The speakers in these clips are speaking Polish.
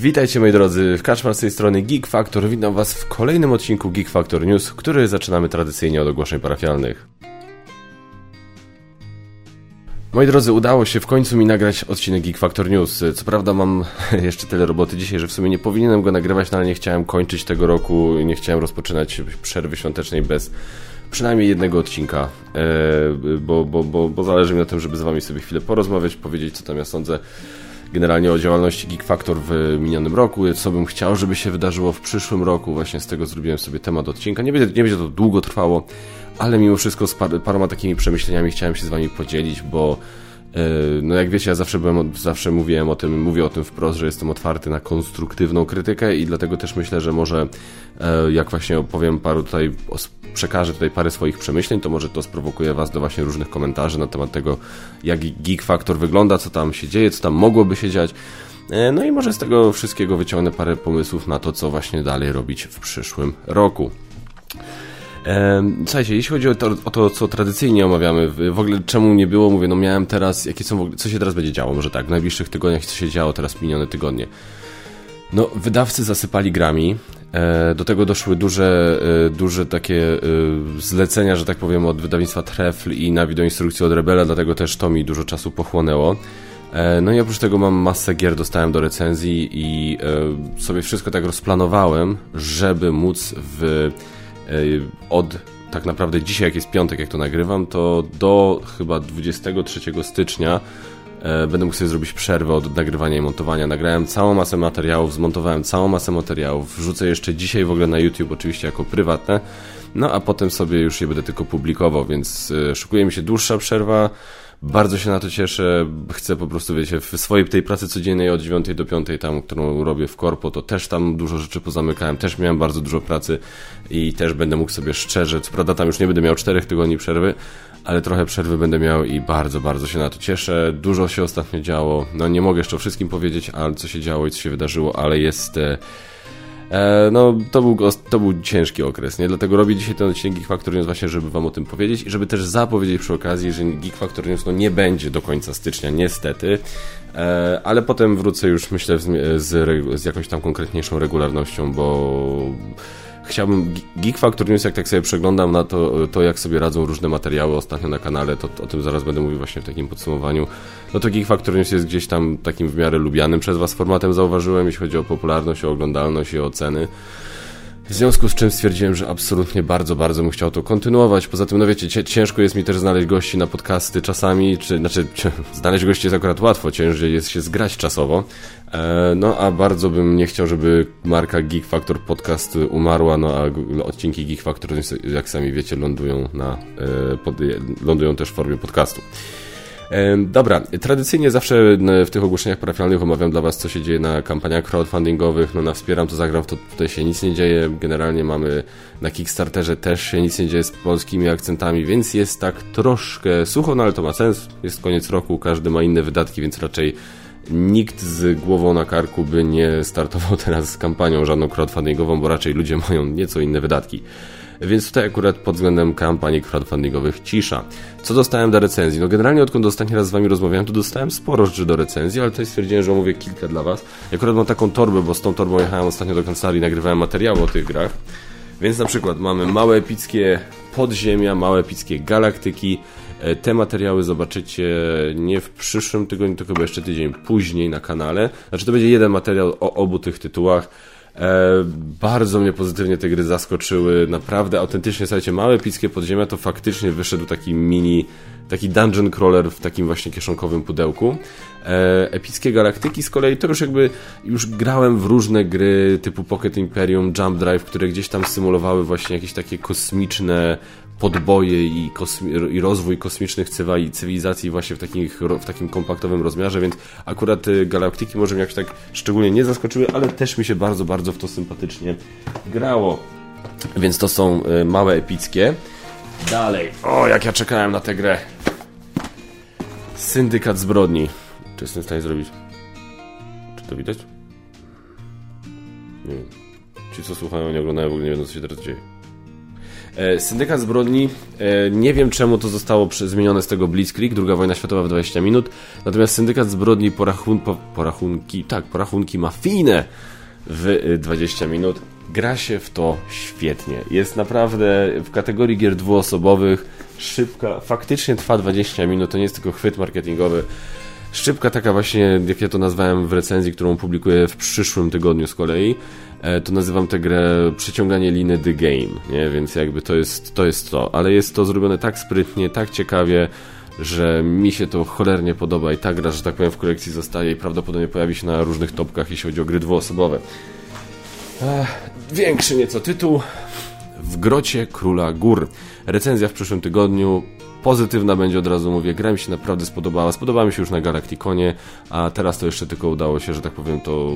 Witajcie moi drodzy, Kaczmar z tej strony Geek Factor. Witam was w kolejnym odcinku Geek Factor News, który zaczynamy tradycyjnie od ogłoszeń parafialnych. Moi drodzy, udało się w końcu mi nagrać odcinek Geek Factor News. Co prawda mam jeszcze tyle roboty dzisiaj, że w sumie nie powinienem go nagrywać, no ale nie chciałem kończyć tego roku, nie chciałem rozpoczynać przerwy świątecznej bez przynajmniej jednego odcinka, e, bo, bo, bo, bo zależy mi na tym, żeby z wami sobie chwilę porozmawiać, powiedzieć co tam ja sądzę generalnie o działalności Geek Factor w minionym roku, co bym chciał, żeby się wydarzyło w przyszłym roku. Właśnie z tego zrobiłem sobie temat odcinka. Nie będzie, nie będzie to długo trwało, ale mimo wszystko z par, paroma takimi przemyśleniami chciałem się z wami podzielić, bo no jak wiecie, ja zawsze byłem, zawsze mówiłem o tym, mówię o tym wprost, że jestem otwarty na konstruktywną krytykę i dlatego też myślę, że może e, jak właśnie opowiem paru tutaj przekażę tutaj parę swoich przemyśleń, to może to sprowokuje Was do właśnie różnych komentarzy na temat tego, jak Geek Factor wygląda, co tam się dzieje, co tam mogłoby się dziać. E, no i może z tego wszystkiego wyciągnę parę pomysłów na to, co właśnie dalej robić w przyszłym roku. Słuchajcie, jeśli chodzi o to, o to, co tradycyjnie omawiamy, w ogóle czemu nie było, mówię, no miałem teraz, jakie są, ogóle, co się teraz będzie działo, może tak, w najbliższych tygodniach, co się działo teraz minione tygodnie. No, wydawcy zasypali grami, e, do tego doszły duże, e, duże takie e, zlecenia, że tak powiem, od wydawnictwa Trefl i nawi do instrukcji od Rebela, dlatego też to mi dużo czasu pochłonęło. No i oprócz tego mam masę gier, dostałem do recenzji i sobie wszystko tak rozplanowałem, żeby móc w, od tak naprawdę dzisiaj, jak jest piątek, jak to nagrywam, to do chyba 23 stycznia E, będę mógł sobie zrobić przerwę od nagrywania i montowania. Nagrałem całą masę materiałów, zmontowałem całą masę materiałów, wrzucę jeszcze dzisiaj w ogóle na YouTube, oczywiście jako prywatne, no a potem sobie już je będę tylko publikował, więc e, szykuje mi się dłuższa przerwa. Bardzo się na to cieszę. Chcę po prostu, wiecie, w swojej tej pracy codziennej od 9 do 5, tam, którą robię w korpo, to też tam dużo rzeczy pozamykałem. Też miałem bardzo dużo pracy i też będę mógł sobie szczerze, co prawda tam już nie będę miał 4 tygodni przerwy, ale trochę przerwy będę miał i bardzo, bardzo się na to cieszę. Dużo się ostatnio działo. No nie mogę jeszcze o wszystkim powiedzieć, ale co się działo i co się wydarzyło, ale jest... E, no, to był, to był ciężki okres, nie? Dlatego robię dzisiaj ten odcinek Geek Factor News właśnie, żeby wam o tym powiedzieć i żeby też zapowiedzieć przy okazji, że Geek Factor News no, nie będzie do końca stycznia, niestety, e, ale potem wrócę już, myślę, z, z, z jakąś tam konkretniejszą regularnością, bo chciałbym, Geek Factor News, jak tak sobie przeglądam na to, to jak sobie radzą różne materiały ostatnio na kanale, to, o tym zaraz będę mówił właśnie w takim podsumowaniu. No to Geek Factor News jest gdzieś tam takim w miarę lubianym przez Was formatem, zauważyłem, jeśli chodzi o popularność, o oglądalność i o. W związku z czym stwierdziłem, że absolutnie bardzo, bardzo bym chciał to kontynuować. Poza tym, no wiecie, ciężko jest mi też znaleźć gości na podcasty czasami, czy, znaczy, znaleźć gości jest akurat łatwo, ciężej jest się zgrać czasowo. E, no, a bardzo bym nie chciał, żeby marka Geek Factor Podcast umarła, no a odcinki Geek Factor, jak sami wiecie, lądują na, e, pod, lądują też w formie podcastu. Dobra, tradycyjnie zawsze w tych ogłoszeniach parafialnych omawiam dla Was, co się dzieje na kampaniach crowdfundingowych. No na Wspieram to zagram, to tutaj się nic nie dzieje. Generalnie mamy na Kickstarterze też się nic nie dzieje z polskimi akcentami, więc jest tak troszkę sucho, no ale to ma sens. Jest koniec roku, każdy ma inne wydatki, więc raczej nikt z głową na karku by nie startował teraz z kampanią żadną crowdfundingową, bo raczej ludzie mają nieco inne wydatki. Więc tutaj akurat pod względem kampanii crowdfundingowych cisza. Co dostałem do recenzji? No generalnie odkąd ostatni raz z Wami rozmawiałem, to dostałem sporo rzeczy do recenzji, ale tutaj stwierdziłem, że omówię kilka dla Was. Ja akurat mam taką torbę, bo z tą torbą jechałem ostatnio do kancelarii, nagrywałem materiały o tych grach. Więc na przykład mamy małe epickie podziemia, małe epickie galaktyki. E, te materiały zobaczycie nie w przyszłym tygodniu, tylko jeszcze tydzień później na kanale. Znaczy to będzie jeden materiał o obu tych tytułach. E, bardzo mnie pozytywnie te gry zaskoczyły. Naprawdę autentycznie, słuchajcie, małe epickie podziemia to faktycznie wyszedł taki mini, taki dungeon crawler w takim właśnie kieszonkowym pudełku. E, epickie Galaktyki z kolei to już jakby już grałem w różne gry typu Pocket Imperium, Jump Drive, które gdzieś tam symulowały właśnie jakieś takie kosmiczne podboje i, i rozwój kosmicznych cywilizacji właśnie w, takich, w takim kompaktowym rozmiarze, więc akurat y, Galaktyki może mnie jakoś tak szczególnie nie zaskoczyły, ale też mi się bardzo, bardzo w to sympatycznie grało. Więc to są y, małe epickie. Dalej. O, jak ja czekałem na tę grę. Syndykat zbrodni. Czy jestem w stanie zrobić? Czy to widać? Nie wiem. Ci, co słuchają, nie oglądają, w ogóle nie wiedzą, co się teraz dzieje. E, Syndykat Zbrodni, e, nie wiem czemu to zostało zmienione z tego Blitzkrieg, druga wojna światowa w 20 minut, natomiast Syndykat Zbrodni porachun, po, porachunki, tak, porachunki mafijne w 20 minut. Gra się w to świetnie. Jest naprawdę w kategorii gier dwuosobowych szybka, faktycznie trwa 20 minut, to nie jest tylko chwyt marketingowy. Szybka taka właśnie, jak ja to nazwałem w recenzji, którą publikuję w przyszłym tygodniu z kolei, to nazywam tę grę przeciąganie liny The Game, nie? Więc jakby to jest, to jest to. Ale jest to zrobione tak sprytnie, tak ciekawie, że mi się to cholernie podoba i ta gra, że tak powiem, w kolekcji zostaje i prawdopodobnie pojawi się na różnych topkach, jeśli chodzi o gry dwuosobowe. Ech, większy nieco tytuł. W grocie Króla Gór. Recenzja w przyszłym tygodniu. Pozytywna będzie od razu mówię. Gra mi się naprawdę spodobała. Spodobała mi się już na Galacticonie, a teraz to jeszcze tylko udało się, że tak powiem, to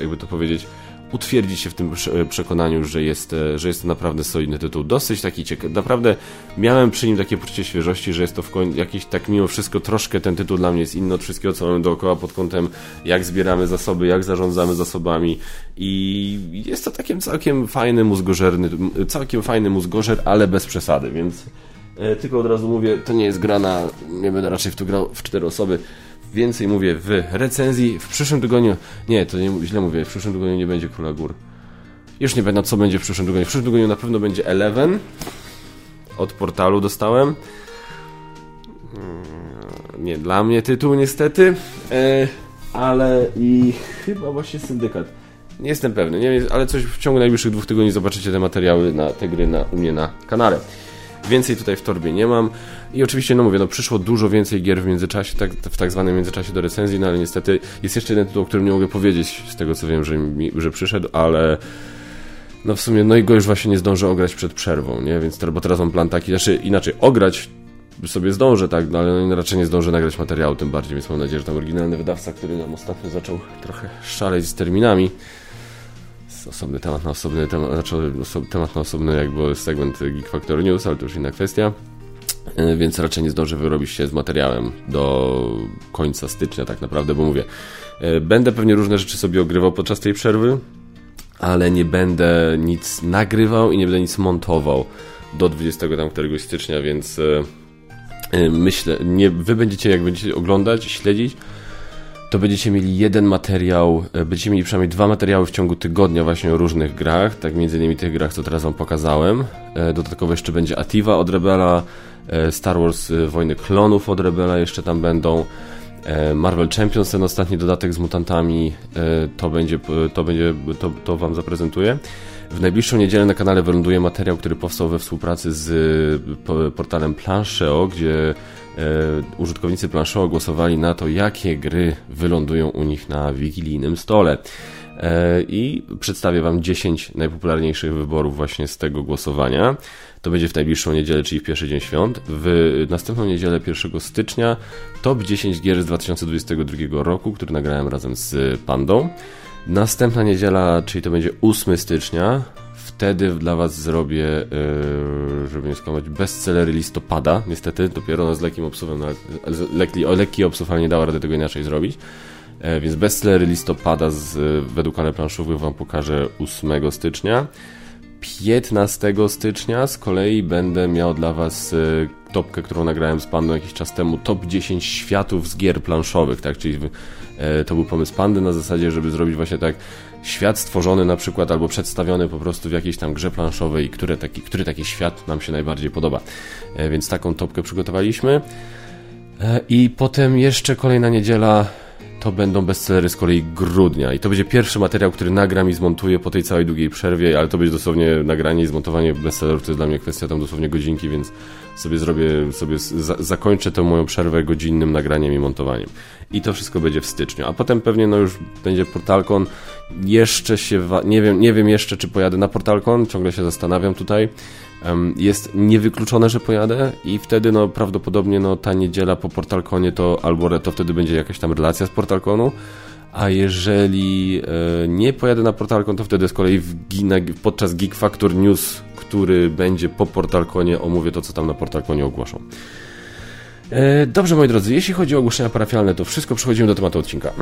jakby to powiedzieć, utwierdzić się w tym przekonaniu, że jest, e, że jest to naprawdę solidny tytuł. Dosyć taki ciekawy. Naprawdę miałem przy nim takie poczucie świeżości, że jest to w końcu jakiś tak mimo wszystko troszkę ten tytuł dla mnie jest inny od wszystkiego, co mamy dookoła pod kątem jak zbieramy zasoby, jak zarządzamy zasobami i jest to takim całkiem fajny mózgożerny, całkiem fajny mózgożer, ale bez przesady, więc e, tylko od razu mówię, to nie jest gra na, nie będę raczej w to grał w cztery osoby, Więcej mówię w recenzji. W przyszłym tygodniu. Nie, to nie, źle mówię. W przyszłym tygodniu nie będzie Króla Gór. Już nie będę, co będzie w przyszłym tygodniu. W przyszłym tygodniu na pewno będzie Eleven. Od portalu dostałem. Hmm, nie dla mnie tytuł, niestety. E, ale i chyba właśnie syndykat. Nie jestem pewny, nie ale coś w ciągu najbliższych dwóch tygodni zobaczycie te materiały na te gry na, u mnie na kanale. Więcej tutaj w torbie nie mam. I oczywiście, no mówię, no przyszło dużo więcej gier w międzyczasie, tak, w tak zwanym międzyczasie do recenzji, no ale niestety jest jeszcze jeden tytuł, o którym nie mogę powiedzieć, z tego co wiem, że, mi, że przyszedł, ale no w sumie, no i go już właśnie nie zdążę ograć przed przerwą, nie? Więc bo teraz mam plan taki, znaczy inaczej, ograć sobie zdążę, tak, no ale raczej nie zdążę nagrać materiału, tym bardziej, więc mam nadzieję, że tam oryginalny wydawca, który nam ostatnio zaczął trochę szaleć z terminami, osobny temat na osobny temat, znaczy temat na osobny jakby segment Geek Factor News, ale to już inna kwestia. E, więc raczej nie zdążę wyrobić się z materiałem do końca stycznia tak naprawdę, bo mówię, e, będę pewnie różne rzeczy sobie ogrywał podczas tej przerwy, ale nie będę nic nagrywał i nie będę nic montował do 20 tam któregoś stycznia, więc e, myślę, nie, wy będziecie jak będziecie oglądać, śledzić, to będziecie mieli jeden materiał, e, będziecie mieli przynajmniej dwa materiały w ciągu tygodnia właśnie o różnych grach, tak między innymi tych grach, co teraz wam pokazałem. E, dodatkowo jeszcze będzie Ativa od Rebela, e, Star Wars Wojny Klonów od Rebela jeszcze tam będą. Marvel Champions, ten ostatni dodatek z mutantami, to będzie, to będzie, to, to wam zaprezentuję. W najbliższą niedzielę na kanale wyląduje materiał, który powstał we współpracy z portalem Plancheo, gdzie użytkownicy Planchot głosowali na to, jakie gry wylądują u nich na wigilijnym stole. E, I przedstawię Wam 10 najpopularniejszych wyborów właśnie z tego głosowania. To będzie w najbliższą niedzielę, czyli w pierwszy dzień świąt. W następną niedzielę 1 stycznia top 10 gier z 2022 roku, który nagrałem razem z Pandą. Następna niedziela, czyli to będzie 8 stycznia, wtedy dla Was zrobię, yy, żeby nie skłamać, bestsellery listopada. Niestety, dopiero no z lekkim obsuwem, no, lekki, lekki obsuw, ale nie dała rady tego inaczej zrobić. E, więc bestsellery listopada z, według kanału planszowych Wam pokażę 8 stycznia. 15 stycznia z kolei będę miał dla Was e, topkę, którą nagrałem z Pandą jakiś czas temu, top 10 światów z gier planszowych, tak? Czyli e, to był pomysł Pandy na zasadzie, żeby zrobić właśnie tak świat stworzony na przykład albo przedstawiony po prostu w jakiejś tam grze planszowej, który taki, który taki świat nam się najbardziej podoba. E, więc taką topkę przygotowaliśmy. I potem jeszcze kolejna niedziela to będą bestsellery z kolei grudnia. I to będzie pierwszy materiał, który nagram i zmontuję po tej całej długiej przerwie, ale to będzie dosłownie nagranie i zmontowanie bestsellerów, to jest dla mnie kwestia tam dosłownie godzinki, więc sobie zrobię, sobie za zakończę tę moją przerwę godzinnym nagraniem i montowaniem. I to wszystko będzie w styczniu, a potem pewnie no już będzie Portalkon, jeszcze się, nie wiem, nie wiem jeszcze czy pojadę na Portalkon, ciągle się zastanawiam tutaj, jest niewykluczone, że pojadę i wtedy no prawdopodobnie no ta niedziela po Portalkonie to albo to wtedy będzie jakaś tam relacja z Portalkonu, a jeżeli e, nie pojadę na Portalkon, to wtedy z kolei w, podczas Geek Factor News, który będzie po Portalkonie, omówię to, co tam na Portalkonie ogłoszą. E, dobrze, moi drodzy, jeśli chodzi o ogłoszenia parafialne, to wszystko przechodzimy do tematu odcinka.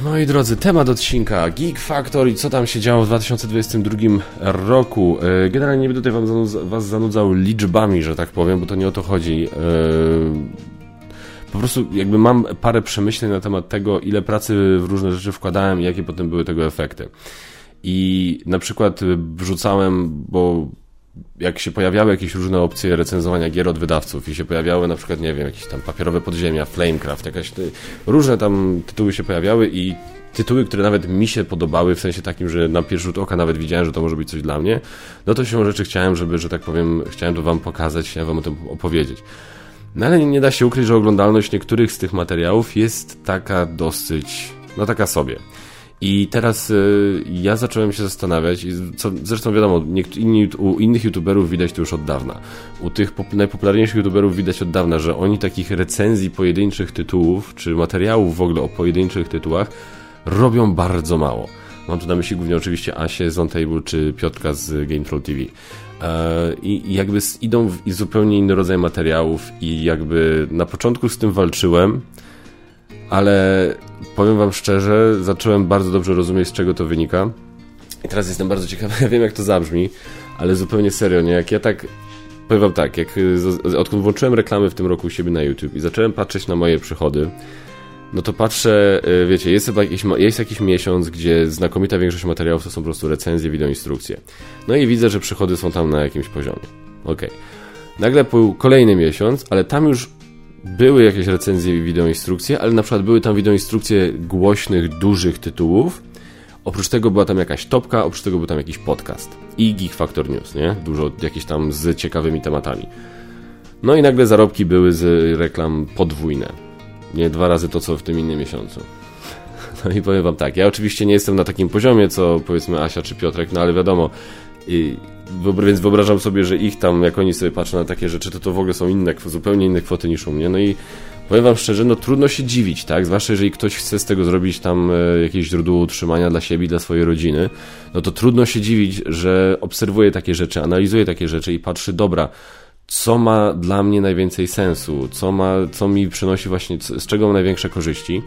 Moi drodzy, temat odcinka Geek Factor i co tam się działo w 2022 roku. E, generalnie nie będę tutaj wam was zanudzał liczbami, że tak powiem, bo to nie o to chodzi. E, po prostu jakby mam parę przemyśleń na temat tego, ile pracy w różne rzeczy wkładałem i jakie potem były tego efekty. I na przykład wrzucałem, bo jak się pojawiały jakieś różne opcje recenzowania gier od wydawców i się pojawiały na przykład, nie wiem, jakieś tam papierowe podziemia, Flamecraft, jakaś, różne tam tytuły się pojawiały i tytuły, które nawet mi się podobały, w sensie takim, że na pierwszy rzut oka nawet widziałem, że to może być coś dla mnie, no to się rzeczy chciałem, żeby, że tak powiem, chciałem to wam pokazać, chciałem wam o tym opowiedzieć. No ale nie da się ukryć, że oglądalność niektórych z tych materiałów jest taka dosyć, no taka sobie. I teraz y, ja zacząłem się zastanawiać, co zresztą wiadomo, inni, u innych youtuberów widać to już od dawna. U tych najpopularniejszych youtuberów widać od dawna, że oni takich recenzji pojedynczych tytułów, czy materiałów w ogóle o pojedynczych tytułach robią bardzo mało. Mam tu na myśli głównie oczywiście Asię z OnTable czy Piotrka z GameTroll TV. E, I jakby idą w zupełnie inny rodzaj materiałów i jakby na początku z tym walczyłem, ale powiem wam szczerze, zacząłem bardzo dobrze rozumieć, z czego to wynika. I teraz jestem bardzo ciekawy, ja wiem jak to zabrzmi, ale zupełnie serio, nie? Jak ja tak, powiem wam tak, jak odkąd włączyłem reklamy w tym roku u siebie na YouTube i zacząłem patrzeć na moje przychody, no to patrzę, y, wiecie, jest, jakiś, jest jakiś miesiąc, gdzie znakomita większość materiałów to są po prostu recenzje, wideoinstrukcje. No i widzę, że przychody są tam na jakimś poziomie. Ok. Nagle był kolejny miesiąc, ale tam już były jakieś recenzje i wideoinstrukcje, ale na przykład były tam wideoinstrukcje głośnych, dużych tytułów. Oprócz tego była tam jakaś topka, oprócz tego był tam jakiś podcast. I Geek Factor News, nie? Dużo jakieś tam z ciekawymi tematami. No i nagle zarobki były z reklam podwójne. Nie dwa razy to, co w tym innym miesiącu. No i powiem wam tak, ja oczywiście nie jestem na takim poziomie, co powiedzmy Asia czy Piotrek, no ale wiadomo, i więc wyobrażam sobie, że ich tam, jak oni sobie patrzą na takie rzeczy, to to w ogóle są inne, zupełnie inne kwoty niż u mnie. No i powiem wam szczerze, no trudno się dziwić, tak? Zwłaszcza jeżeli ktoś chce z tego zrobić tam e, jakieś źródło utrzymania dla siebie dla swojej rodziny, no to trudno się dziwić, że obserwuje takie rzeczy, analizuje takie rzeczy i patrzy, dobra, co ma dla mnie najwięcej sensu, co, ma, co mi przynosi właśnie, z czego mam największe korzyści.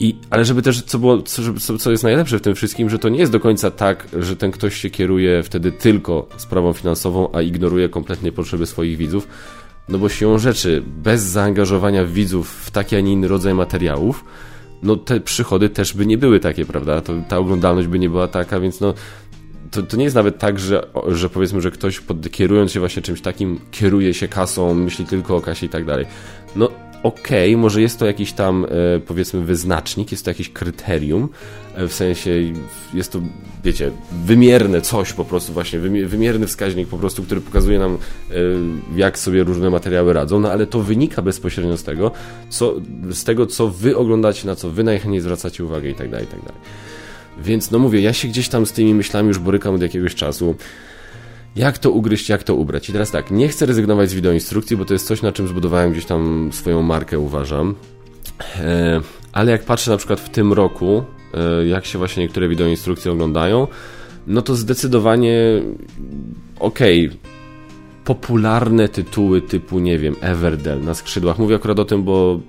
I, ale żeby też, co, było, co, co jest najlepsze w tym wszystkim, że to nie jest do końca tak, że ten ktoś się kieruje wtedy tylko sprawą finansową, a ignoruje kompletnie potrzeby swoich widzów, no bo siłą rzeczy, bez zaangażowania widzów w taki, a nie inny rodzaj materiałów, no te przychody też by nie były takie, prawda? To, ta oglądalność by nie była taka, więc no to, to nie jest nawet tak, że, że powiedzmy, że ktoś pod, kierując się właśnie czymś takim, kieruje się kasą, myśli tylko o kasie i tak dalej. No okej, okay, może jest to jakiś tam e, powiedzmy wyznacznik, jest to jakieś kryterium, e, w sensie jest to, wiecie, wymierne coś po prostu właśnie, wymierny wskaźnik po prostu, który pokazuje nam e, jak sobie różne materiały radzą, no ale to wynika bezpośrednio z tego, co, z tego, co wy oglądacie, na co wy najchętniej zwracacie uwagę i tak dalej, i tak dalej. Więc no mówię, ja się gdzieś tam z tymi myślami już borykam od jakiegoś czasu. Jak to ugryźć, jak to ubrać? I teraz tak, nie chcę rezygnować z wideoinstrukcji, bo to jest coś, na czym zbudowałem gdzieś tam swoją markę, uważam. E, ale jak patrzę na przykład w tym roku, e, jak się właśnie niektóre wideoinstrukcje oglądają, no to zdecydowanie okej, okay, popularne tytuły typu, nie wiem, Everdell na skrzydłach. Mówię akurat o tym, bo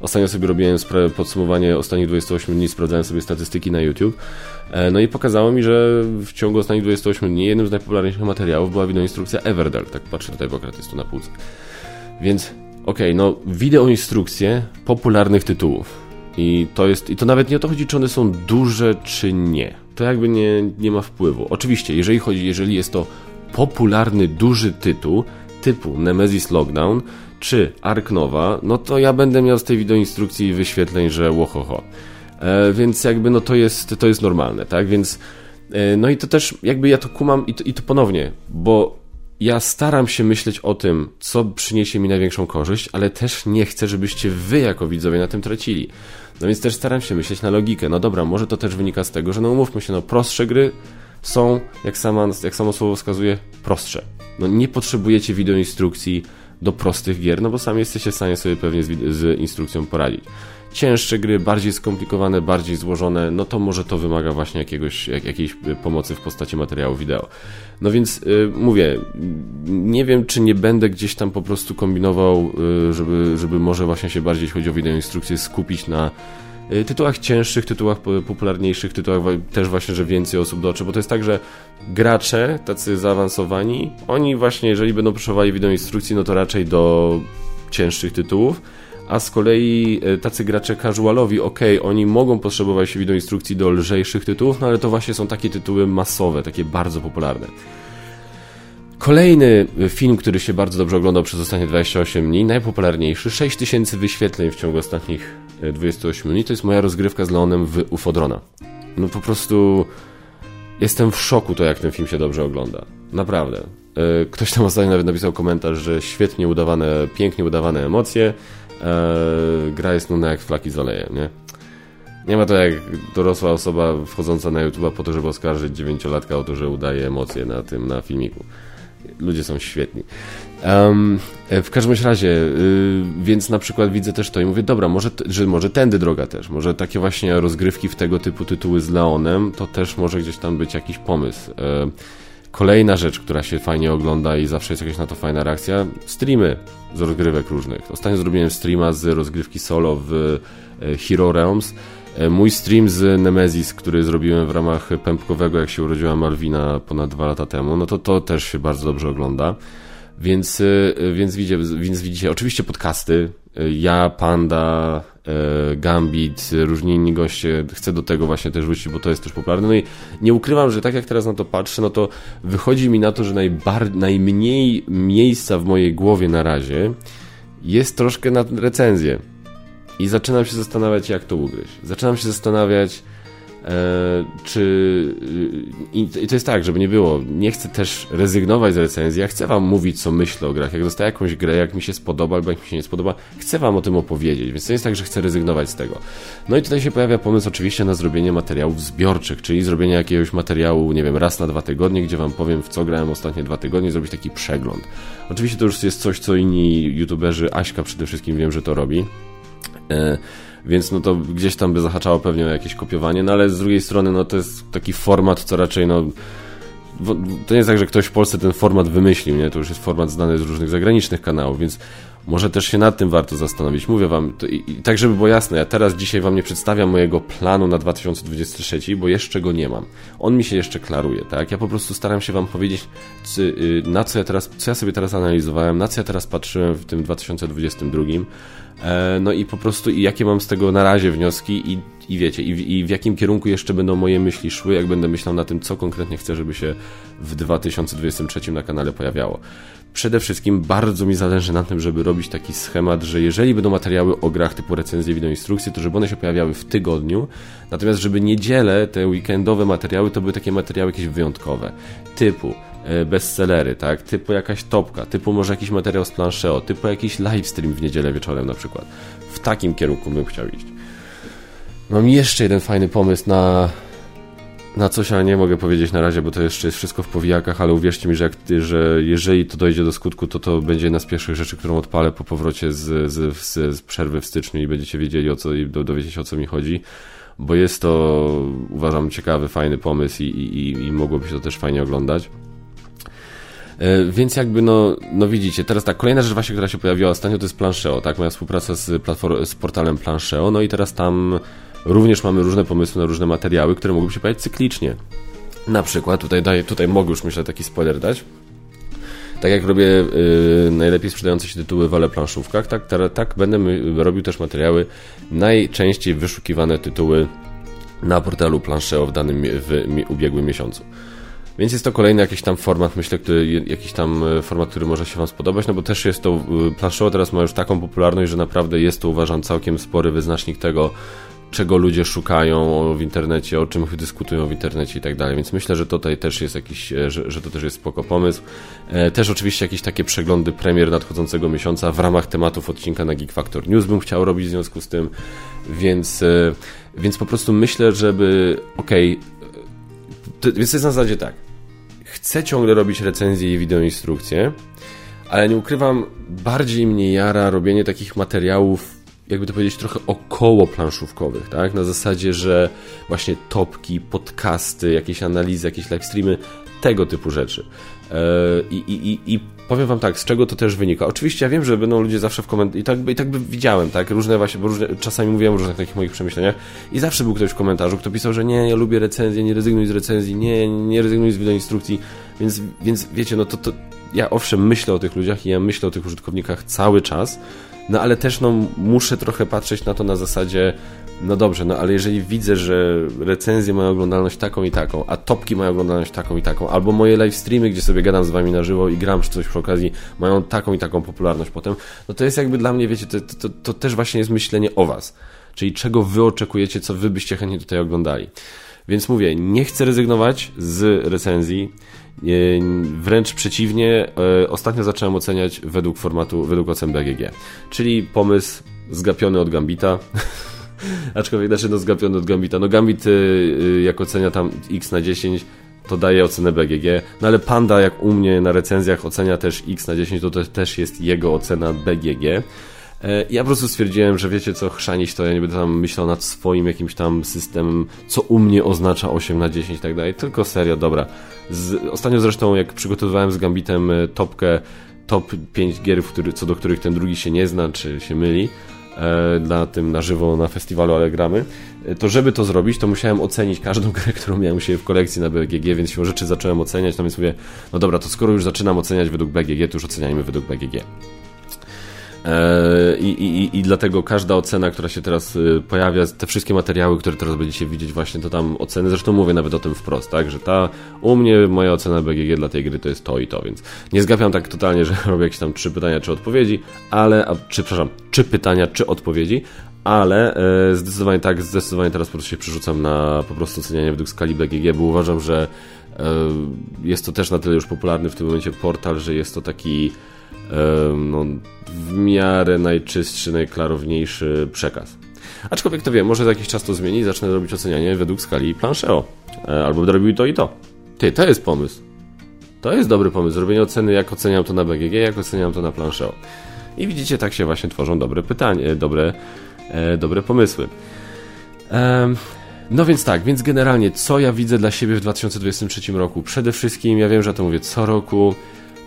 ostatnio sobie robiłem podsumowanie ostatnich 28 dni, sprawdzałem sobie statystyki na YouTube no i pokazało mi, że w ciągu ostatnich 28 dni jednym z najpopularniejszych materiałów była wideoinstrukcja Everdell. Tak patrzę tutaj, bo akurat jest tu na półce. Więc okej, okay, no wideoinstrukcje popularnych tytułów. I to jest, i to nawet nie o to chodzi, czy one są duże, czy nie. To jakby nie, nie ma wpływu. Oczywiście, jeżeli chodzi, jeżeli jest to popularny, duży tytuł, typu Nemesis Lockdown, czy Ark Nova, no to ja będę miał z tej wideoinstrukcji wyświetleń, że łohoho. E, więc jakby no to jest, to jest normalne, tak? Więc e, no i to też jakby ja to kumam i to, i to ponownie, bo ja staram się myśleć o tym, co przyniesie mi największą korzyść, ale też nie chcę, żebyście wy jako widzowie na tym tracili. No więc też staram się myśleć na logikę. No dobra, może to też wynika z tego, że no umówmy się, no prostsze gry są, jak, sama, jak samo słowo wskazuje, prostsze. No nie potrzebujecie wideoinstrukcji do prostych gier, no bo sami jesteście w stanie sobie pewnie z, z instrukcją poradzić cięższe gry, bardziej skomplikowane, bardziej złożone, no to może to wymaga właśnie jakiegoś, jak, jakiejś pomocy w postaci materiału wideo. No więc y, mówię, nie wiem, czy nie będę gdzieś tam po prostu kombinował, y, żeby, żeby może właśnie się bardziej, jeśli chodzi o wideoinstrukcję, skupić na y, tytułach cięższych, tytułach popularniejszych, tytułach też właśnie, że więcej osób dotrze, bo to jest tak, że gracze, tacy zaawansowani, oni właśnie, jeżeli będą potrzebowali wideoinstrukcji, no to raczej do cięższych tytułów, a z kolei y, tacy gracze casualowi, ok, oni mogą potrzebować wideoinstrukcji do lżejszych tytułów, no ale to właśnie są takie tytuły masowe, takie bardzo popularne. Kolejny film, który się bardzo dobrze oglądał przez ostatnie 28 dni, najpopularniejszy, 6000 wyświetleń w ciągu ostatnich 28 dni, to jest moja rozgrywka z Leonem w Ufodrona. No po prostu jestem w szoku to, jak ten film się dobrze ogląda. Naprawdę. E, ktoś tam ostatnio nawet napisał komentarz, że świetnie udawane, pięknie udawane emocje, e, gra jest nudna jak flaki z olejem, nie? Nie ma to jak dorosła osoba wchodząca na YouTube po to, żeby oskarżyć dziewięciolatka o to, że udaje emocje na tym, na filmiku ludzie są świetni. Um, w każdym razie, y, więc na przykład widzę też to i mówię, dobra, może, że może tędy droga też, może takie właśnie rozgrywki w tego typu tytuły z Leonem, to też może gdzieś tam być jakiś pomysł. Y, kolejna rzecz, która się fajnie ogląda i zawsze jest jakaś na to fajna reakcja, streamy z rozgrywek różnych. Ostatnio zrobiłem streama z rozgrywki solo w y, Hero Realms, E, mój stream z Nemesis, który zrobiłem w ramach pępkowego, jak się urodziła Malwina ponad dwa lata temu, no to to też się bardzo dobrze ogląda. Więc, e, więc, widzicie, więc widzicie, oczywiście podcasty, e, ja, Panda, Gambit, różni inni goście, chcę do tego właśnie też wrócić, bo to jest też popularne. No i nie ukrywam, że tak jak teraz na to patrzę, no to wychodzi mi na to, że najbar- najmniej miejsca w mojej głowie na razie jest troszkę na recenzję. I zaczynam się zastanawiać, jak to ugryźć. Zaczynam się zastanawiać, e, czy. E, I to jest tak, żeby nie było. Nie chcę też rezygnować z recenzji. Ja chcę Wam mówić, co myślę o grach. Jak dostaję jakąś grę, jak mi się spodoba, albo jak mi się nie spodoba, chcę Wam o tym opowiedzieć. Więc to jest tak, że chcę rezygnować z tego. No i tutaj się pojawia pomysł, oczywiście, na zrobienie materiałów zbiorczych, czyli zrobienie jakiegoś materiału, nie wiem, raz na dwa tygodnie, gdzie Wam powiem, w co grałem ostatnie dwa tygodnie, zrobić taki przegląd. Oczywiście to już jest coś, co inni youtuberzy, Aśka przede wszystkim wiem, że to robi. Więc no to gdzieś tam by zahaczało pewnie o jakieś kopiowanie, no ale z drugiej strony no to jest taki format, co raczej no to nie jest tak, że ktoś w Polsce ten format wymyślił, nie? To już jest format znany z różnych zagranicznych kanałów, więc może też się nad tym warto zastanowić. Mówię wam, i, i, tak żeby było jasne, ja teraz dzisiaj wam nie przedstawiam mojego planu na 2023, bo jeszcze go nie mam. On mi się jeszcze klaruje, tak? Ja po prostu staram się wam powiedzieć, y, na co ja teraz, co ja sobie teraz analizowałem, na co ja teraz patrzyłem w tym 2022, E, no i po prostu i jakie mam z tego na razie wnioski i, i wiecie, i, i w jakim kierunku jeszcze będą moje myśli szły, jak będę myślał na tym, co konkretnie chcę, żeby się w 2023 na kanale pojawiało. Przede wszystkim bardzo mi zależy na tym, żeby robić taki schemat, że jeżeli będą materiały o grach typu recenzje, instrukcje, to żeby one się pojawiały w tygodniu, natomiast żeby niedzielę, te weekendowe materiały, to były takie materiały jakieś wyjątkowe, typu E, bestsellery, tak? Typu jakaś topka, typu może jakiś materiał z planszeo, typu jakiś livestream w niedzielę wieczorem na przykład. W takim kierunku bym chciał iść. Mam jeszcze jeden fajny pomysł na, na coś, ale nie mogę powiedzieć na razie, bo to jeszcze jest wszystko w powijakach, ale uwierzcie mi, że, jak, że jeżeli to dojdzie do skutku, to to będzie jedna z pierwszych rzeczy, którą odpalę po powrocie z, z, z, z przerwy w styczniu i będziecie wiedzieli o co i dowiecie się o co mi chodzi, bo jest to uważam ciekawy, fajny pomysł i, i, i mogłoby się to też fajnie oglądać. E, więc jakby no, no widzicie, teraz tak, kolejna rzecz właśnie, która się pojawiła ostatnio to jest Plancheo, tak, moja współpraca z, z portalem Plancheo, no i teraz tam również mamy różne pomysły na różne materiały, które mogą się pojawić cyklicznie. Na przykład, tutaj, daję, tutaj mogę już myślę taki spoiler dać, tak jak robię y, najlepiej sprzedające się tytuły w ale planszówkach, tak, tak, tak będę robił też materiały najczęściej wyszukiwane tytuły na portalu Plancheo w danym w, w ubiegłym miesiącu. Więc jest to kolejny jakiś tam format, myślę, który, jakiś tam e, format, który może się Wam spodobać, no bo też jest to, e, planszowo teraz ma już taką popularność, że naprawdę jest to uważam całkiem spory wyznacznik tego, czego ludzie szukają w internecie, o czym dyskutują w internecie i tak dalej. Więc myślę, że tutaj też jest jakiś, e, że, że to też jest spoko pomysł. Też oczywiście jakieś takie przeglądy premier nadchodzącego miesiąca w ramach tematów odcinka na Geek Factor News bym chciał robić w związku z tym, więc, więc po prostu myślę, żeby okej, okay, więc to jest na zasadzie tak chcę ciągle robić recenzje i wideoinstrukcje, ale nie ukrywam, bardziej mnie jara robienie takich materiałów jakby to powiedzieć, trochę około planszówkowych, tak? Na zasadzie, że właśnie topki, podcasty, jakieś analizy, jakieś live streamy, tego typu rzeczy. E, I, i, I powiem wam tak, z czego to też wynika. Oczywiście ja wiem, że będą ludzie zawsze w komentarzach, i tak, i tak by widziałem, tak, różne właśnie, bo różne, czasami mówiłem o różnych takich moich przemyśleniach i zawsze był ktoś w komentarzu, kto pisał, że nie, ja lubię recenzję, nie rezygnuj z recenzji, nie, nie rezygnuj z wideoinstrukcji, więc, więc wiecie, no to, to ja owszem myślę o tych ludziach i ja myślę o tych użytkownikach cały czas, no ale też no, muszę trochę patrzeć na to na zasadzie, no dobrze, no ale jeżeli widzę, że recenzje mają oglądalność taką i taką, a topki mają oglądalność taką i taką, albo moje live streamy, gdzie sobie gadam z wami na żywo i gram czy coś przy okazji, mają taką i taką popularność potem, no to jest jakby dla mnie, wiecie, to, to, to też właśnie jest myślenie o was. Czyli czego wy oczekujecie, co wy byście chętnie tutaj oglądali. Więc mówię, nie chcę rezygnować z recenzji. Wręcz przeciwnie, e, ostatnio zacząłem oceniać według formatu, według ocen BGG. Czyli pomysł zgapiony od Gambita. Aczkolwiek, znaczy no zgapiony od Gambita. No Gambit y, y, jak ocenia tam x na 10, to daje ocenę BGG. No ale Panda jak u mnie na recenzjach ocenia też x na 10, to, to też jest jego ocena BGG. E, ja po prostu stwierdziłem, że wiecie co, chrzanić to ja nie będę tam myślał nad swoim jakimś tam systemem, co u mnie oznacza 8 na 10 i tak dalej, tylko serio, dobra. Z, ostatnio zresztą jak przygotowywałem z Gambitem e, topkę, top 5 gier, który, co do których ten drugi się nie zna, czy się myli, na tym na żywo na festiwalu ale gramy, to żeby to zrobić, to musiałem ocenić każdą grę, którą miałem siebie w kolekcji na BGG, więc się rzeczy zacząłem oceniać, no więc mówię, no dobra, to skoro już zaczynam oceniać według BGG, to już oceniajmy według BGG. E, I, i, I dlatego każda ocena, która się teraz y, pojawia, te wszystkie materiały, które teraz będziecie widzieć, właśnie to tam oceny, zresztą mówię nawet o tym wprost, tak, że ta u mnie moja ocena BGG dla tej gry to jest to i to, więc nie zgapiam tak totalnie, że robię jakieś tam trzy pytania, czy odpowiedzi, ale, a, czy, przepraszam, trzy pytania, czy odpowiedzi, ale e, zdecydowanie tak, zdecydowanie teraz po prostu się przerzucam na po prostu ocenianie według skali BGG, bo uważam, że e, jest to też na tyle już popularny w tym momencie portal, że jest to taki no, w miarę najczystszy, najklarowniejszy przekaz. Aczkolwiek to wiem, może za jakiś czas to zmieni i zacznę robić ocenianie według skali planszeo. E, albo robił to i to. Ty, to jest pomysł. To jest dobry pomysł. Zrobienie oceny, jak oceniam to na BGG, jak oceniam to na planszeo. I widzicie, tak się właśnie tworzą dobre pytania, dobre, e, dobre pomysły. E, no więc tak, więc generalnie, co ja widzę dla siebie w 2023 roku? Przede wszystkim, ja wiem, że to mówię co roku,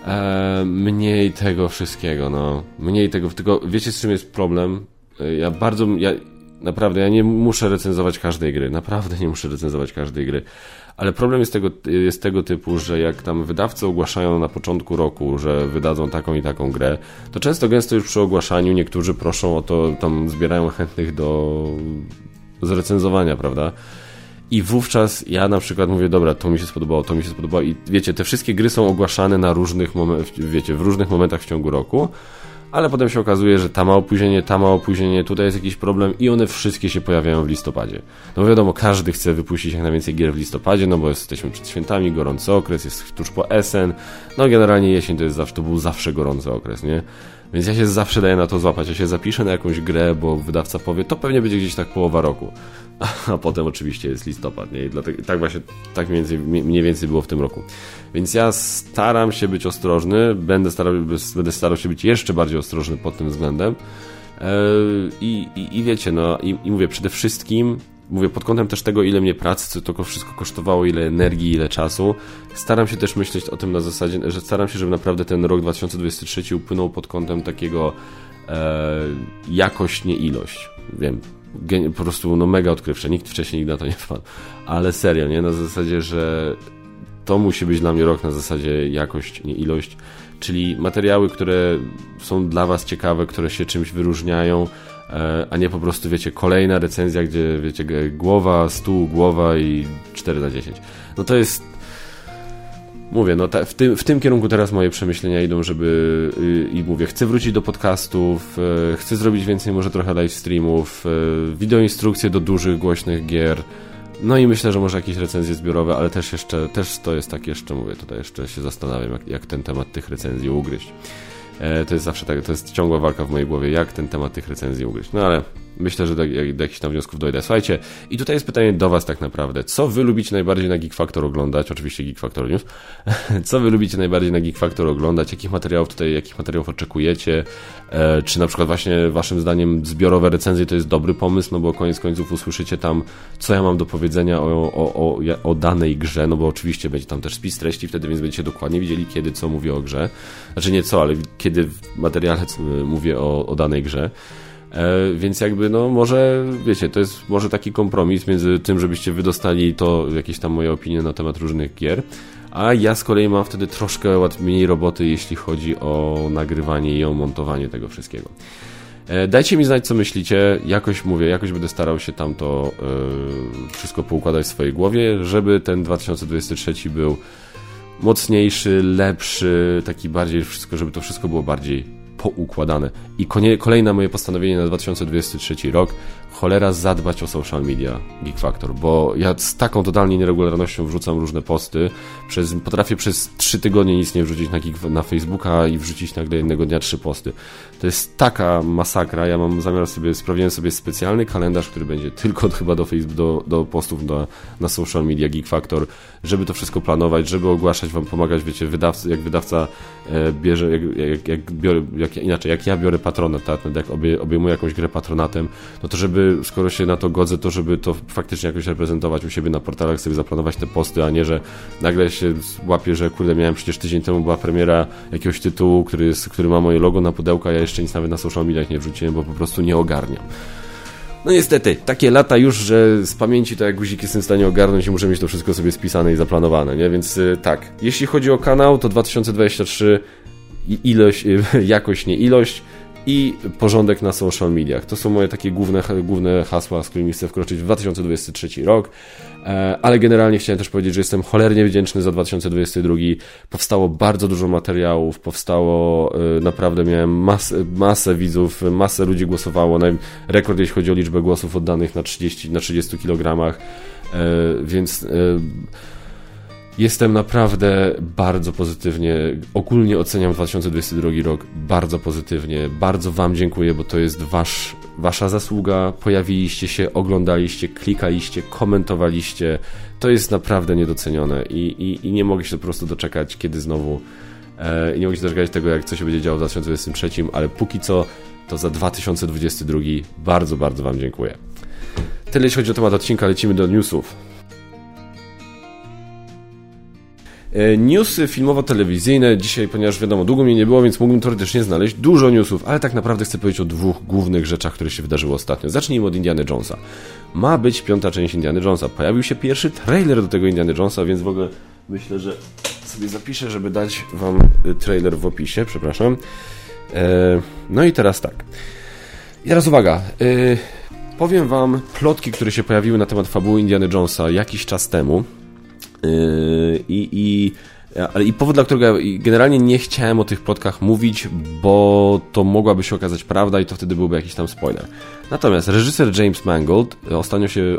E, mniej tego wszystkiego, no. Mniej tego, tylko wiecie z czym jest problem? E, ja bardzo, ja naprawdę, ja nie muszę recenzować każdej gry, naprawdę nie muszę recenzować każdej gry. Ale problem jest tego, jest tego typu, że jak tam wydawcy ogłaszają na początku roku, że wydadzą taką i taką grę, to często gęsto już przy ogłaszaniu niektórzy proszą o to, tam zbierają chętnych do zrecenzowania, prawda? I wówczas ja na przykład mówię, dobra, to mi się spodobało, to mi się spodobało i wiecie, te wszystkie gry są ogłaszane na różnych wiecie, w różnych momentach w ciągu roku, ale potem się okazuje, że ta ma opóźnienie, ta ma opóźnienie, tutaj jest jakiś problem i one wszystkie się pojawiają w listopadzie. No wiadomo, każdy chce wypuścić jak najwięcej gier w listopadzie, no bo jesteśmy przed świętami, gorący okres, jest tuż po Essen, no generalnie jesień to jest zawsze, to był zawsze gorący okres, nie? Więc ja się zawsze daję na to złapać. Ja się zapiszę na jakąś grę, bo wydawca powie, to pewnie będzie gdzieś tak połowa roku. A potem oczywiście jest listopad, nie? I dlatego, tak właśnie, tak mniej więcej, mniej więcej było w tym roku. Więc ja staram się być ostrożny, będę starał, będę starał się być jeszcze bardziej ostrożny pod tym względem. E, I, i, i wiecie, no, i, i mówię, przede wszystkim mówię pod kątem też tego, ile mnie pracy, to wszystko kosztowało, ile energii, ile czasu. Staram się też myśleć o tym na zasadzie, że staram się, żeby naprawdę ten rok 2023 upłynął pod kątem takiego e, jakość, nie ilość. Wiem, po prostu no mega odkrywcze. Nikt wcześniej na to nie wpadł. Ale serio, nie? Na zasadzie, że to musi być dla mnie rok na zasadzie jakość, nie ilość. Czyli materiały, które są dla Was ciekawe, które się czymś wyróżniają, E, a nie po prostu, wiecie, kolejna recenzja, gdzie, wiecie, głowa, stół, głowa i 4 na 10. No to jest... Mówię, no ta, w, tym, w tym kierunku teraz moje przemyślenia idą, żeby y, i mówię, chcę wrócić do podcastów, y, chcę zrobić więcej może trochę live streamów, y, wideoinstrukcje do dużych, głośnych gier, no i myślę, że może jakieś recenzje zbiorowe, ale też jeszcze, też to jest tak jeszcze, mówię, tutaj jeszcze się zastanawiam, jak, jak ten temat tych recenzji ugryźć. E, to jest zawsze tak, to jest ciągła walka w mojej głowie, jak ten temat tych recenzji ugryźć. No ale myślę, że do, do jakichś tam wniosków dojdę. Słuchajcie, i tutaj jest pytanie do Was tak naprawdę. Co Wy lubicie najbardziej na Geek Factor oglądać? Oczywiście Geek Factor News. Co Wy lubicie najbardziej na Geek Factor oglądać? Jakich materiałów tutaj, jakich materiałów oczekujecie? E, czy na przykład właśnie waszym zdaniem zbiorowe recenzje to jest dobry pomysł, no bo koniec końców usłyszycie tam, co ja mam do powiedzenia o, o, o, o danej grze, no bo oczywiście będzie tam też spis treści wtedy, więc będziecie dokładnie widzieli, kiedy co mówię o grze. Znaczy nie co, ale kiedy w materiale mówię o, o danej grze. E, więc jakby, no może, wiecie, to jest może taki kompromis między tym, żebyście wydostali to, jakieś tam moje opinie na temat różnych gier, a ja z kolei mam wtedy troszkę mniej roboty, jeśli chodzi o nagrywanie i o montowanie tego wszystkiego. E, dajcie mi znać, co myślicie. Jakoś mówię, jakoś będę starał się tam to yy, wszystko poukładać w swojej głowie, żeby ten 2023 był mocniejszy, lepszy, taki bardziej wszystko, żeby to wszystko było bardziej poukładane. I kolejne moje postanowienie na 2023 rok cholera zadbać o social media Geek Factor, bo ja z taką totalnie nieregularnością wrzucam różne posty, przez, potrafię przez trzy tygodnie nic nie wrzucić na, Geek, na Facebooka i wrzucić nagle jednego dnia trzy posty. To jest taka masakra, ja mam zamiar sobie, sprawiłem sobie specjalny kalendarz, który będzie tylko chyba do, Facebook, do, do postów na, na social media Geek Factor, żeby to wszystko planować, żeby ogłaszać wam, pomagać, wiecie, wydawcy, jak wydawca e, bierze, jak, jak, jak, biorę, jak, inaczej, jak ja biorę patronat, tak, jak obejmuję jakąś grę patronatem, no to żeby skoro się na to godzę, to żeby to faktycznie jakoś reprezentować u siebie na portalach, sobie zaplanować te posty, a nie, że nagle się łapie, że kurde, miałem przecież tydzień temu była premiera jakiegoś tytułu, który, jest, który ma moje logo na pudełka, ja jeszcze nic nawet na social mediach nie wrzuciłem, bo po prostu nie ogarniam. No niestety, takie lata już, że z pamięci to jak guzik jestem w stanie ogarnąć i muszę mieć to wszystko sobie spisane i zaplanowane, nie? Więc y, tak, jeśli chodzi o kanał, to 2023 ilość, jakość, nie ilość i porządek na social mediach. To są moje takie główne, główne hasła, z którymi chcę wkroczyć w 2023 rok. E, ale generalnie chciałem też powiedzieć, że jestem cholernie wdzięczny za 2022. Powstało bardzo dużo materiałów, powstało e, naprawdę, miałem masę, masę widzów, masę ludzi głosowało, rekord jeśli chodzi o liczbę głosów oddanych na 30, na 30 kg, e, więc Jestem naprawdę bardzo pozytywnie, ogólnie oceniam 2022 rok bardzo pozytywnie. Bardzo Wam dziękuję, bo to jest wasz, Wasza zasługa. Pojawiliście się, oglądaliście, klikaliście, komentowaliście. To jest naprawdę niedocenione i, i, i nie mogę się po prostu doczekać, kiedy znowu. E, nie mogę się doczekać tego, jak co się będzie działo w 2023, ale póki co to za 2022 bardzo, bardzo Wam dziękuję. Tyle jeśli chodzi o temat odcinka, lecimy do newsów. Newsy filmowo-telewizyjne dzisiaj, ponieważ wiadomo, długo mnie nie było, więc mógłbym teoretycznie znaleźć dużo newsów, ale tak naprawdę chcę powiedzieć o dwóch głównych rzeczach, które się wydarzyły ostatnio. Zacznijmy od Indiana Jonesa. Ma być piąta część Indiana Jonesa. Pojawił się pierwszy trailer do tego Indiana Jonesa, więc w ogóle myślę, że sobie zapiszę, żeby dać wam y, trailer w opisie, przepraszam. E, no i teraz tak. I teraz uwaga. Y, powiem wam plotki, które się pojawiły na temat fabuły Indiana Jonesa jakiś czas temu. Yy, I, i, i powód, dla którego ja generalnie nie chciałem o tych plotkach mówić, bo to mogłaby się okazać prawda i to wtedy byłby jakiś tam spoiler. Natomiast reżyser James Mangold, ostatnio się,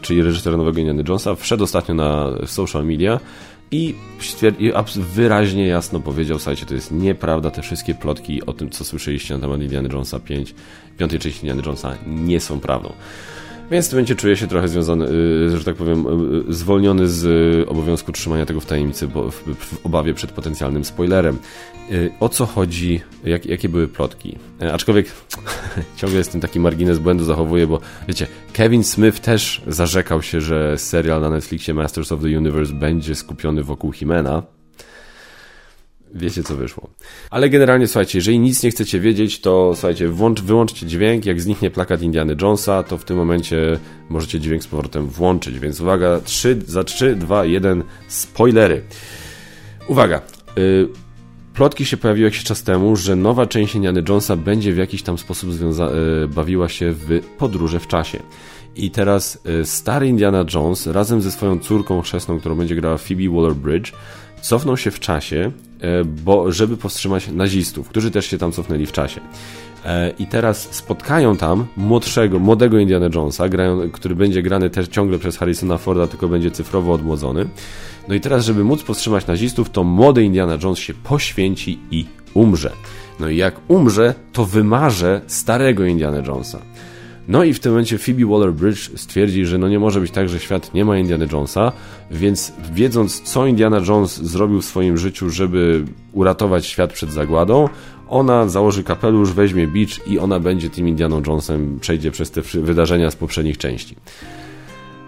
czyli reżyser nowego Indiana Jonesa, wszedł ostatnio na social media i wyraźnie jasno powiedział, słuchajcie, to jest nieprawda, te wszystkie plotki o tym, co słyszeliście na temat Indiana Jonesa 5, piątej części Indiana Jonesa nie są prawdą. Więc w tym momencie czuję się trochę związany, y, że tak powiem, y, y, zwolniony z obowiązku trzymania tego w tajemnicy, bo w, obawie przed potencjalnym spoilerem. O co chodzi, jak, jakie były plotki? Aczkolwiek ciągle jest ten taki margines błędu zachowuję, bo wiecie, Kevin Smith też zarzekał się, że serial na Netflixie Masters of the Universe będzie skupiony wokół Himena, wiecie co wyszło. Ale generalnie słuchajcie, jeżeli nic nie chcecie wiedzieć, to słuchajcie, włącz, wyłączcie dźwięk, jak zniknie plakat Indiana Jonesa, to w tym momencie możecie dźwięk z powrotem włączyć, więc uwaga, 3, za 3, 2, 1, spoilery. Uwaga, y, Plotki się pojawiły jakiś czas temu, że nowa część Indiana Jonesa będzie w jakiś tam sposób związa- y, bawiła się w podróże w czasie. I teraz y, stary Indiana Jones razem ze swoją córką chrzestną, którą będzie grała Phoebe Waller-Bridge, cofną się w czasie, e, bo, żeby powstrzymać nazistów, którzy też się tam cofnęli w czasie. E, I teraz spotkają tam młodszego, młodego Indiana Jonesa, który będzie grany też ciągle przez Harrisona Forda, tylko będzie cyfrowo odmłodzony. No i teraz, żeby móc powstrzymać nazistów, to młody Indiana Jones się poświęci i umrze. No i jak umrze, to wymarze starego Indiana Jonesa. No i w tym momencie Phoebe Waller-Bridge stwierdzi, że no nie może być tak, że świat nie ma Indiana Jonesa, więc wiedząc co Indiana Jones zrobił w swoim życiu, żeby uratować świat przed zagładą, ona założy kapelusz, weźmie beach i ona będzie tym Indianą Jonesem, przejdzie przez te wydarzenia z poprzednich części.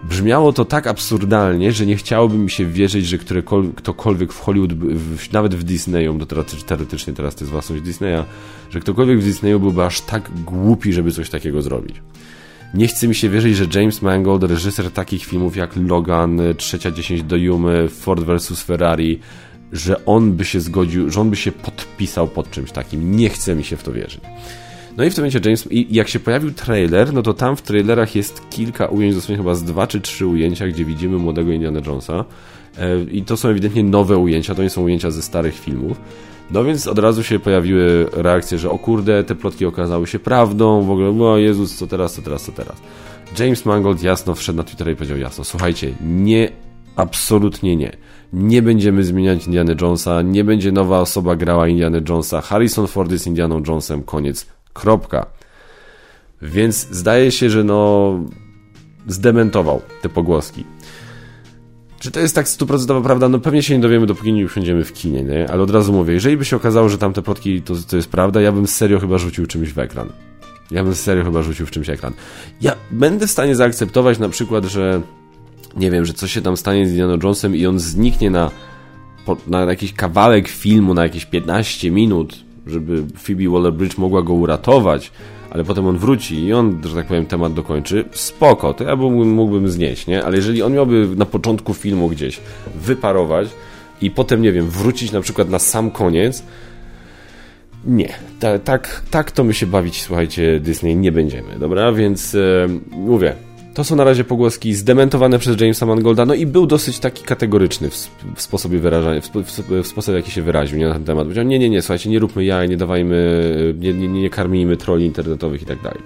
Brzmiało to tak absurdalnie, że nie chciałoby mi się wierzyć, że ktokolwiek w Hollywood, nawet w Disneyu, bo teoretycznie teraz to jest własność Disneya, że ktokolwiek w Disneyu byłby aż tak głupi, żeby coś takiego zrobić. Nie chce mi się wierzyć, że James Mangold, reżyser takich filmów jak Logan, Trzecia 10 do Jumy, Ford vs Ferrari, że on by się zgodził, że on by się podpisał pod czymś takim. Nie chce mi się w to wierzyć. No i w tym momencie James, i jak się pojawił trailer, no to tam w trailerach jest kilka ujęć, dosłownie chyba z dwa czy trzy ujęcia, gdzie widzimy młodego Indiana Jonesa. E, I to są ewidentnie nowe ujęcia, to nie są ujęcia ze starych filmów. No więc od razu się pojawiły reakcje, że o kurde, te plotki okazały się prawdą, w ogóle, o Jezus, co teraz, co teraz, co teraz. James Mangold jasno wszedł na Twittera i powiedział jasno, słuchajcie, nie, absolutnie nie. Nie będziemy zmieniać Indiana Jonesa, nie będzie nowa osoba grała Indiana Jonesa, Harrison Ford jest Indianą Jonesem, koniec. Kropka. Więc zdaje się, że no zdementował te pogłoski. Czy to jest tak stuprocentowa prawda? No pewnie się nie dowiemy, dopóki nie usiądziemy w kinie, nie? Ale od razu mówię, jeżeli by się okazało, że tamte plotki to, to jest prawda, ja bym serio chyba rzucił czymś w ekran. Ja bym serio chyba rzucił w czymś ekran. Ja będę w stanie zaakceptować na przykład, że nie wiem, że coś się tam stanie z Indiana Jonesem i on zniknie na, na jakiś kawałek filmu, na jakieś 15 minut, żeby Phoebe Waller-Bridge mogła go uratować, ale potem on wróci i on, że tak powiem, temat dokończy, spoko, to ja mógłbym, mógłbym znieść, nie? Ale jeżeli on miałby na początku filmu gdzieś wyparować i potem, nie wiem, wrócić na przykład na sam koniec, nie, tak, tak, tak to my się bawić, słuchajcie, Disney nie będziemy, dobra? Więc e, mówię, to są na razie pogłoski zdementowane przez Jamesa Mangolda, no i był dosyć taki kategoryczny w, w sposobie wyrażania, w, w, w sposób jaki się wyraził nie, na ten temat. Powiedział, nie, nie, nie, słuchajcie, nie róbmy jaj, nie dawajmy, nie, nie, nie karmijmy troli internetowych i tak dalej.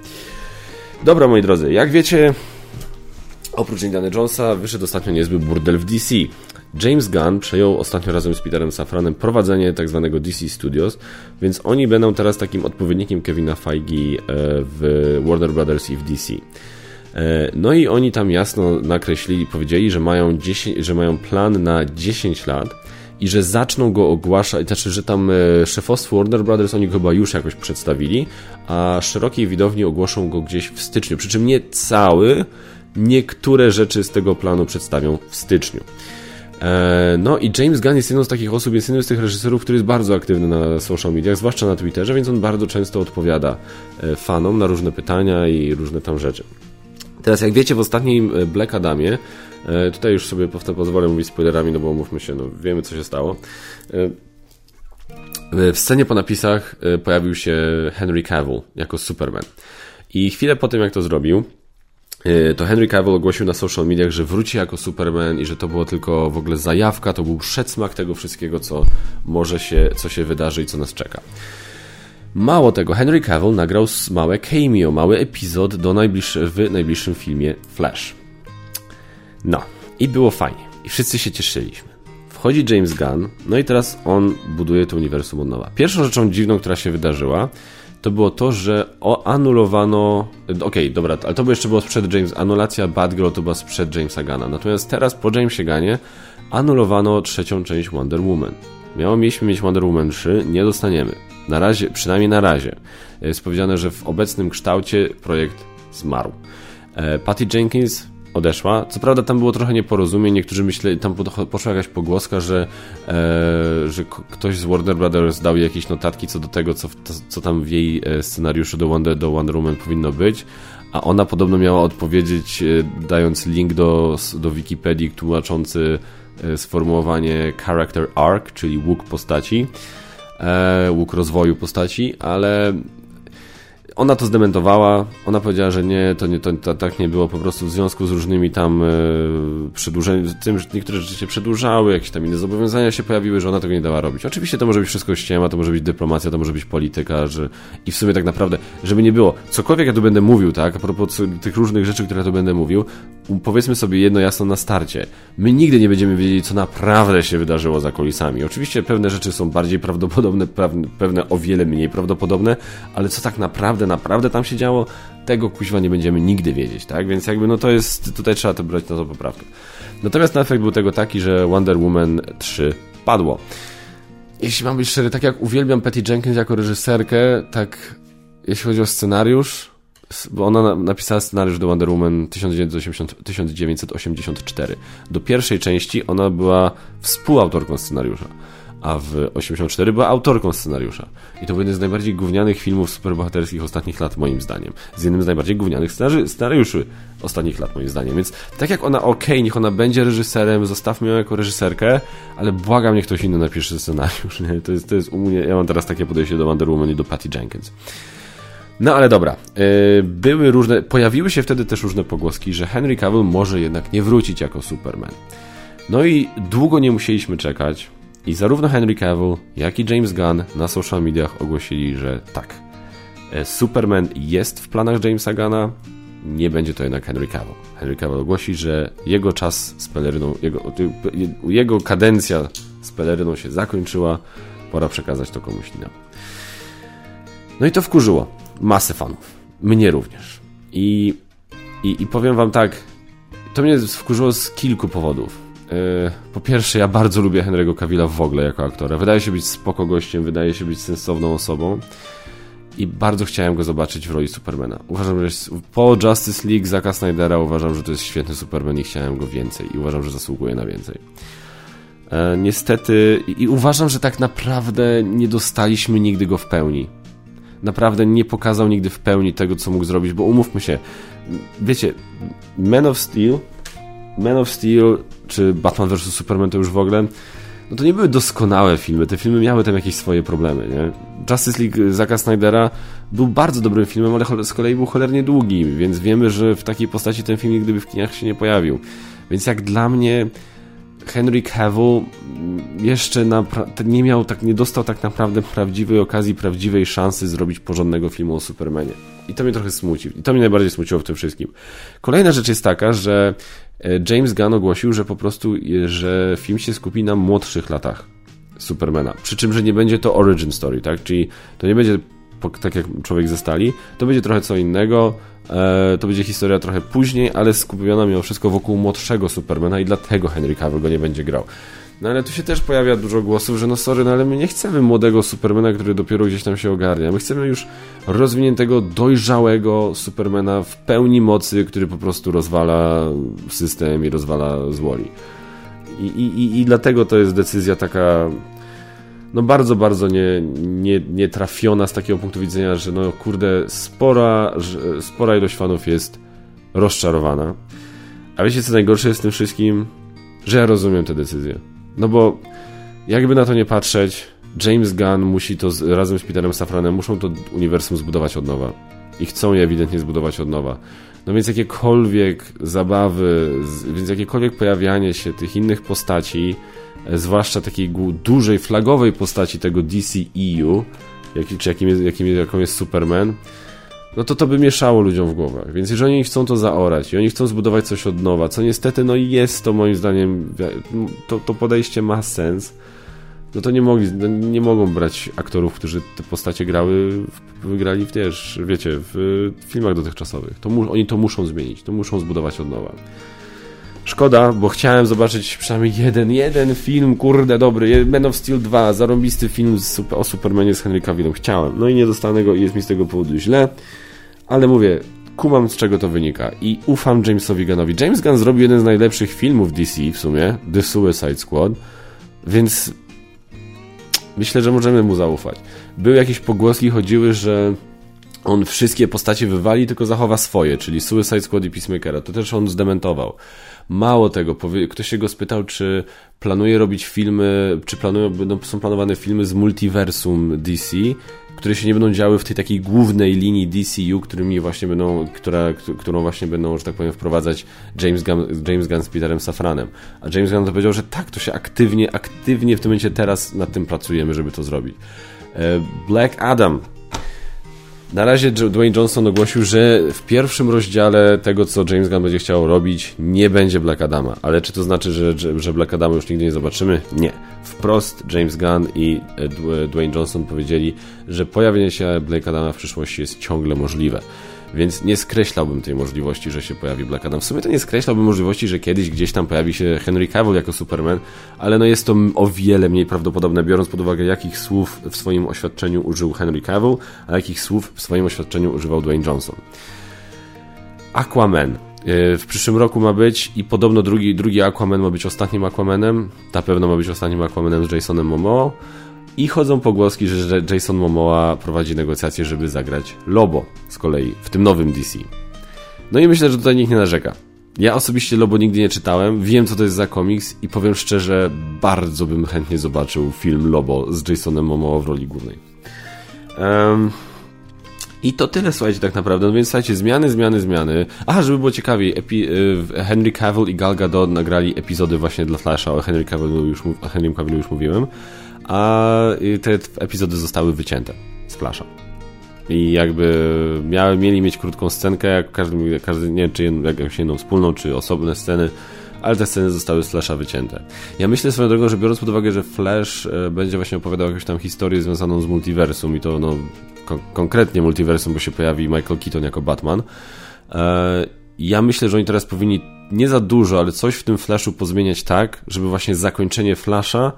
Dobra, moi drodzy, jak wiecie, oprócz Indiana Jonesa wyszedł ostatnio niezły burdel w DC. James Gunn przejął ostatnio razem z Peterem Safranem prowadzenie. Tak DC Studios, więc oni będą teraz takim odpowiednikiem Kevina Feige e, w Warner Brothers i w DC. E, no i oni tam jasno nakreślili, powiedzieli, że mają, 10, że mają plan na 10 lat i że zaczną go ogłaszać, znaczy, że tam e, szefostwo Warner Brothers oni go chyba już jakoś przedstawili, a szerokiej widowni ogłoszą go gdzieś w styczniu. Przy czym nie cały, niektóre rzeczy z tego planu przedstawią w styczniu. E, no i James Gunn jest jedną z takich osób, jest jednym z tych reżyserów, który jest bardzo aktywny na social mediach, zwłaszcza na Twitterze, więc on bardzo często odpowiada fanom na różne pytania i różne tam rzeczy. Teraz jak wiecie w ostatnim e, Black Adamie, e, tutaj już sobie pozwolę mówić spoilerami, no bo mówmy się, no wiemy co się stało. E, w scenie po napisach pojawił się Henry Cavill jako Superman. I chwilę po tym jak to zrobił, to Henry Cavill ogłosił na social mediach, że wróci jako Superman i że to było tylko w ogóle zajawka, to był przedsmak tego wszystkiego, co może się, co się wydarzy i co nas czeka. Mało tego, Henry Cavill nagrał małe cameo, mały epizod do najbliższy, w najbliższym filmie Flash. No, i było fajnie. I wszyscy się cieszyliśmy. Wchodzi James Gunn, no i teraz on buduje to uniwersum od nowa. Pierwszą rzeczą dziwną, która się wydarzyła, to było to, że anulowano. Okej, okay, dobra, ale to jeszcze było sprzed James. Anulacja Bad Girl to była sprzed Jamesa Gana. Natomiast teraz po Jamesie Ganie anulowano trzecią część Wonder Woman. Miało mieliśmy mieć Wonder Woman 3, nie dostaniemy. Na razie, przynajmniej na razie, jest powiedziane, że w obecnym kształcie projekt zmarł. E, Patty Jenkins odeszła. Co prawda tam było trochę nieporozumień, niektórzy myśleli, tam poszła jakaś pogłoska, że, e, że ktoś z Warner Brothers dał jej jakieś notatki co do tego, co, co tam w jej e, scenariuszu do Wonder, do Wonder Woman powinno być, a ona podobno miała odpowiedzieć, e, dając link do, do Wikipedii tłumaczący e, sformułowanie character arc, czyli łuk postaci łuk rozwoju postaci, ale ona to zdementowała, ona powiedziała, że nie, to, nie, to, to tak nie było, po prostu w związku z różnymi tam e, przedłużeniami, tym, że niektóre rzeczy się przedłużały, jakieś tam inne zobowiązania się pojawiły, że ona tego nie dała robić. Oczywiście to może być wszystko ściema, to może być dyplomacja, to może być polityka, że i w sumie tak naprawdę, żeby nie było, cokolwiek ja tu będę mówił, tak, a propos tych różnych rzeczy, które ja tu będę mówił, powiedzmy sobie jedno jasno na starcie. My nigdy nie będziemy wiedzieli, co naprawdę się wydarzyło za kulisami. Oczywiście pewne rzeczy są bardziej prawdopodobne, pewne o wiele mniej prawdopodobne, ale co tak naprawdę naprawdę tam się działo, tego kuźwa nie będziemy nigdy wiedzieć, tak? Więc jakby no to jest, tutaj trzeba to brać na to poprawkę. Natomiast efekt był tego taki, że Wonder Woman 3 padło. Jeśli mam być szczery, tak jak uwielbiam Patty Jenkins jako reżyserkę, tak jeśli chodzi o scenariusz, bo ona napisała scenariusz do Wonder Woman 1980, 1984. Do pierwszej części ona była współautorką scenariusza a w 84 była autorką scenariusza. I to był jeden z najbardziej gównianych filmów superbohaterskich ostatnich lat, moim zdaniem. Z jednym z najbardziej gównianych scenariuszy ostatnich lat, moim zdaniem. Więc tak jak ona, ok, niech ona będzie reżyserem, zostawmy ją jako reżyserkę, ale błagam, niech ktoś inny napisze scenariusz. Nie? To jest, to jest u mnie, ja mam teraz takie podejście do Wonder Woman i do Patty Jenkins. No ale dobra, yy, były różne, pojawiły się wtedy też różne pogłoski, że Henry Cavill może jednak nie wrócić jako Superman. No i długo nie musieliśmy czekać, i zarówno Henry Cavill, jak i James Gunn na social mediach ogłosili, że tak, e, Superman jest w planach Jamesa Gunna, nie będzie to jednak Henry Cavill. Henry Cavill ogłosi, że jego czas z peleryną, jego, jego kadencja z peleryną się zakończyła, pora przekazać to komuś innemu. No i to wkurzyło masę fanów. Mnie również. I, i, i powiem wam tak, to mnie wkurzyło z kilku powodów. E, po pierwsze, ja bardzo lubię Henry'ego Cavilla w ogóle jako aktora. Wydaje się być spoko gościem, wydaje się być sensowną osobą i bardzo chciałem go zobaczyć w roli Supermana. Uważam, że jest, po Justice League Zacka Snydera uważam, że to jest świetny Superman i chciałem go więcej i uważam, że zasługuje na więcej. E, niestety i, i uważam, że tak naprawdę nie dostaliśmy nigdy go w pełni. Naprawdę nie pokazał nigdy w pełni tego, co mógł zrobić, bo umówmy się, wiecie, Man of Steel Man of Steel czy Batman vs. Superman to już w ogóle, no to nie były doskonałe filmy. Te filmy miały tam jakieś swoje problemy, nie? Justice League Zacka Snydera był bardzo dobrym filmem, ale z kolei był cholernie długi, więc wiemy, że w takiej postaci ten film nigdy by w kinach się nie pojawił. Więc jak dla mnie Henry Cavill jeszcze nie miał, tak, nie dostał tak naprawdę prawdziwej okazji, prawdziwej szansy zrobić porządnego filmu o Supermanie. I to mnie trochę smuci. I to mnie najbardziej smuciło w tym wszystkim. Kolejna rzecz jest taka, że James Gunn ogłosił, że po prostu, e, że film się skupi na młodszych latach Supermana. Przy czym, że nie będzie to origin story, tak? Czyli to nie będzie tak jak człowiek ze stali, to będzie trochę co innego, e, to będzie historia trochę później, ale skupiona mimo wszystko wokół młodszego Supermana i dlatego Henry Cavill go nie będzie grał. No ale tu się też pojawia dużo głosów, że no sorry, no ale my nie chcemy młodego Supermana, który dopiero gdzieś tam się ogarnia. My chcemy już rozwiniętego, dojrzałego Supermana w pełni mocy, który po prostu rozwala system i rozwala z woli. I, i, i dlatego to jest decyzja taka no bardzo, bardzo nie, nie, nie trafiona z takiego punktu widzenia, że no kurde, spora, spora ilość fanów jest rozczarowana. A wiecie co najgorsze jest w tym wszystkim? Że ja rozumiem tę decyzję. No bo jakby na to nie patrzeć, James Gunn musi to z, razem z Peterem Safranem muszą to uniwersum zbudować od nowa. I chcą je ewidentnie zbudować od nowa. No więc jakiekolwiek zabawy, więc jakiekolwiek pojawianie się tych innych postaci, e, zwłaszcza takiej dużej, flagowej postaci tego DCEU, jak, czy jakim jest, jakim, jaką jest Superman, no to to by mieszało ludziom w głowach. Więc jeżeli oni chcą to zaorać i oni chcą zbudować coś od nowa, co niestety no jest to moim zdaniem, to, to podejście ma sens, no to nie, mogli, no nie mogą brać aktorów, którzy te postacie grały, wygrali w też, wiecie, w filmach dotychczasowych. To mu, oni to muszą zmienić, to muszą zbudować od nowa. Szkoda, bo chciałem zobaczyć przynajmniej jeden, jeden film, kurde, dobry. Man of Steel 2, zarąbisty film o Supermanie z Henry Cavillem. Chciałem. No i nie dostanę go i jest mi z tego powodu źle. Ale mówię, kumam z czego to wynika i ufam Jamesowi Gunnowi. James Gunn zrobił jeden z najlepszych filmów DC w sumie, The Suicide Squad, więc myślę, że możemy mu zaufać. Były jakieś pogłoski, chodziły, że on wszystkie postacie wywali, tylko zachowa swoje, czyli Suicide Squad i Peacemakera. To też on zdementował. Mało tego, ktoś się go spytał, czy planuje robić filmy, czy planują, są planowane filmy z multiversum DC, które się nie będą działy w tej takiej głównej linii DCU, którymi właśnie będą, która, którą właśnie będą, że tak powiem, wprowadzać James Gunn, James Gunn z Peterem Safranem. A James Gunn to powiedział, że tak, to się aktywnie, aktywnie w tym momencie teraz nad tym pracujemy, żeby to zrobić. E, Black Adam Na razie Dwayne Johnson ogłosił, że w pierwszym rozdziale tego, co James Gunn będzie chciał robić, nie będzie Black Adama. Ale czy to znaczy, że, że Black Adama już nigdy nie zobaczymy? Nie. Wprost James Gunn i Dwayne Johnson powiedzieli, że pojawienie się Black Adama w przyszłości jest ciągle możliwe. Więc nie skreślałbym tej możliwości, że się pojawi Black Adam. W sumie to nie skreślałbym możliwości, że kiedyś gdzieś tam pojawi się Henry Cavill jako Superman, ale no jest to o wiele mniej prawdopodobne, biorąc pod uwagę, jakich słów w swoim oświadczeniu użył Henry Cavill, a jakich słów w swoim oświadczeniu używał Dwayne Johnson. Aquaman. E, w przyszłym roku ma być i podobno drugi, drugi Aquaman ma być ostatnim Aquamanem. Na pewno ma być ostatnim Aquamanem z Jasonem Momoa. I chodzą pogłoski, że Jason Momoa prowadzi negocjacje, żeby zagrać Lobo z kolei w tym nowym DC. No i myślę, że tutaj nikt nie narzeka. Ja osobiście Lobo nigdy nie czytałem, wiem co to jest za komiks i powiem szczerze, bardzo bym chętnie zobaczył film Lobo z Jasonem Momoa w roli głównej. Um, i to tyle, słuchajcie, tak naprawdę. No więc słuchajcie, zmiany, zmiany, zmiany. Aha, żeby było ciekawiej, epi y, Henry Cavill i Gal Gadot nagrali epizody właśnie dla Flasha. O Henry Cavillu już, Cavillu już mówiłem a te epizody zostały wycięte z Flasha. I jakby miały, mieli mieć krótką scenkę, jak każdy, każdy nie wiem, czy jakąś jedną wspólną, czy osobne sceny, ale te sceny zostały z Flasha wycięte. Ja myślę swoją drogą, że biorąc pod uwagę, że Flash e, będzie właśnie opowiadał jakąś tam historię związaną z multiversum i to no kon konkretnie multiversum, bo się pojawi Michael Keaton jako Batman. E, ja myślę, że oni teraz powinni nie za dużo, ale coś w tym Flashu pozmieniać tak, żeby właśnie zakończenie Flasha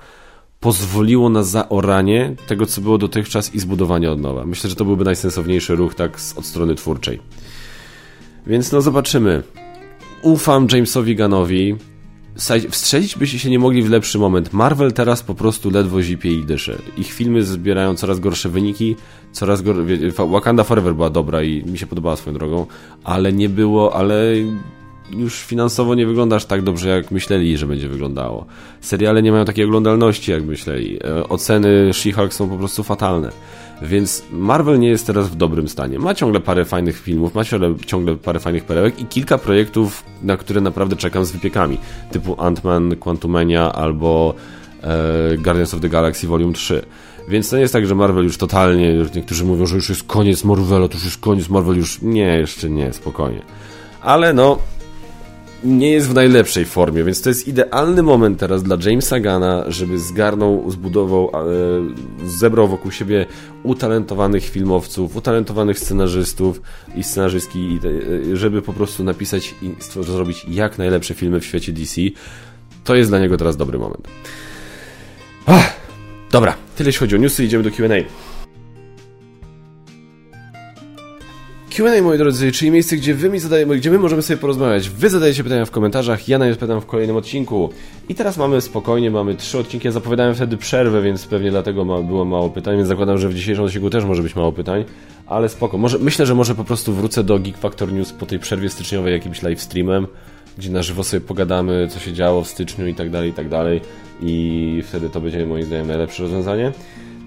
pozwoliło na zaoranie tego, co było dotychczas i zbudowanie od nowa. Myślę, że to byłby najsensowniejszy ruch tak od strony twórczej. Więc no zobaczymy. Ufam Jamesowi Gunnowi. Wstrzelić byście się nie mogli w lepszy moment. Marvel teraz po prostu ledwo zipie i dyszy. Ich filmy zbierają coraz gorsze wyniki, coraz gor... Wakanda Forever była dobra i mi się podobała swoją drogą, ale nie było, ale już finansowo nie wygląda aż tak dobrze, jak myśleli, że będzie wyglądało. Seriale nie mają takiej oglądalności, jak myśleli. E, oceny She-Hulk są po prostu fatalne. Więc Marvel nie jest teraz w dobrym stanie. Ma ciągle parę fajnych filmów, ma ciągle parę fajnych perełek i kilka projektów, na które naprawdę czekam z wypiekami. Typu Ant-Man, Quantumania albo e, Guardians of the Galaxy Volume 3. Więc to nie jest tak, że Marvel już totalnie, niektórzy mówią, że już jest koniec Marvela, to już jest koniec Marvel, już nie, jeszcze nie, spokojnie. Ale no, nie jest w najlepszej formie, więc to jest idealny moment teraz dla Jamesa Gana, żeby zgarnął, zbudował, e, zebrał wokół siebie utalentowanych filmowców, utalentowanych scenarzystów i scenarzystki, e, żeby po prostu napisać i zrobić jak najlepsze filmy w świecie DC. To jest dla niego teraz dobry moment. Ach, dobra, tyle jeśli chodzi o newsy, idziemy do Q&A. Q&A, moi drodzy, czyli miejsce, gdzie wy mi zadajemy, gdzie my możemy sobie porozmawiać. Wy zadajecie pytania w komentarzach, ja na nie pytam w kolejnym odcinku. I teraz mamy spokojnie, mamy trzy odcinki. Ja zapowiadałem wtedy przerwę, więc pewnie dlatego ma, było mało pytań, więc zakładam, że w dzisiejszym odcinku też może być mało pytań. Ale spoko. Może, myślę, że może po prostu wrócę do Geek Factor News po tej przerwie styczniowej jakimś live streamem, gdzie na żywo sobie pogadamy, co się działo w styczniu i tak dalej, i tak dalej. I wtedy to będzie moim zdaniem najlepsze rozwiązanie.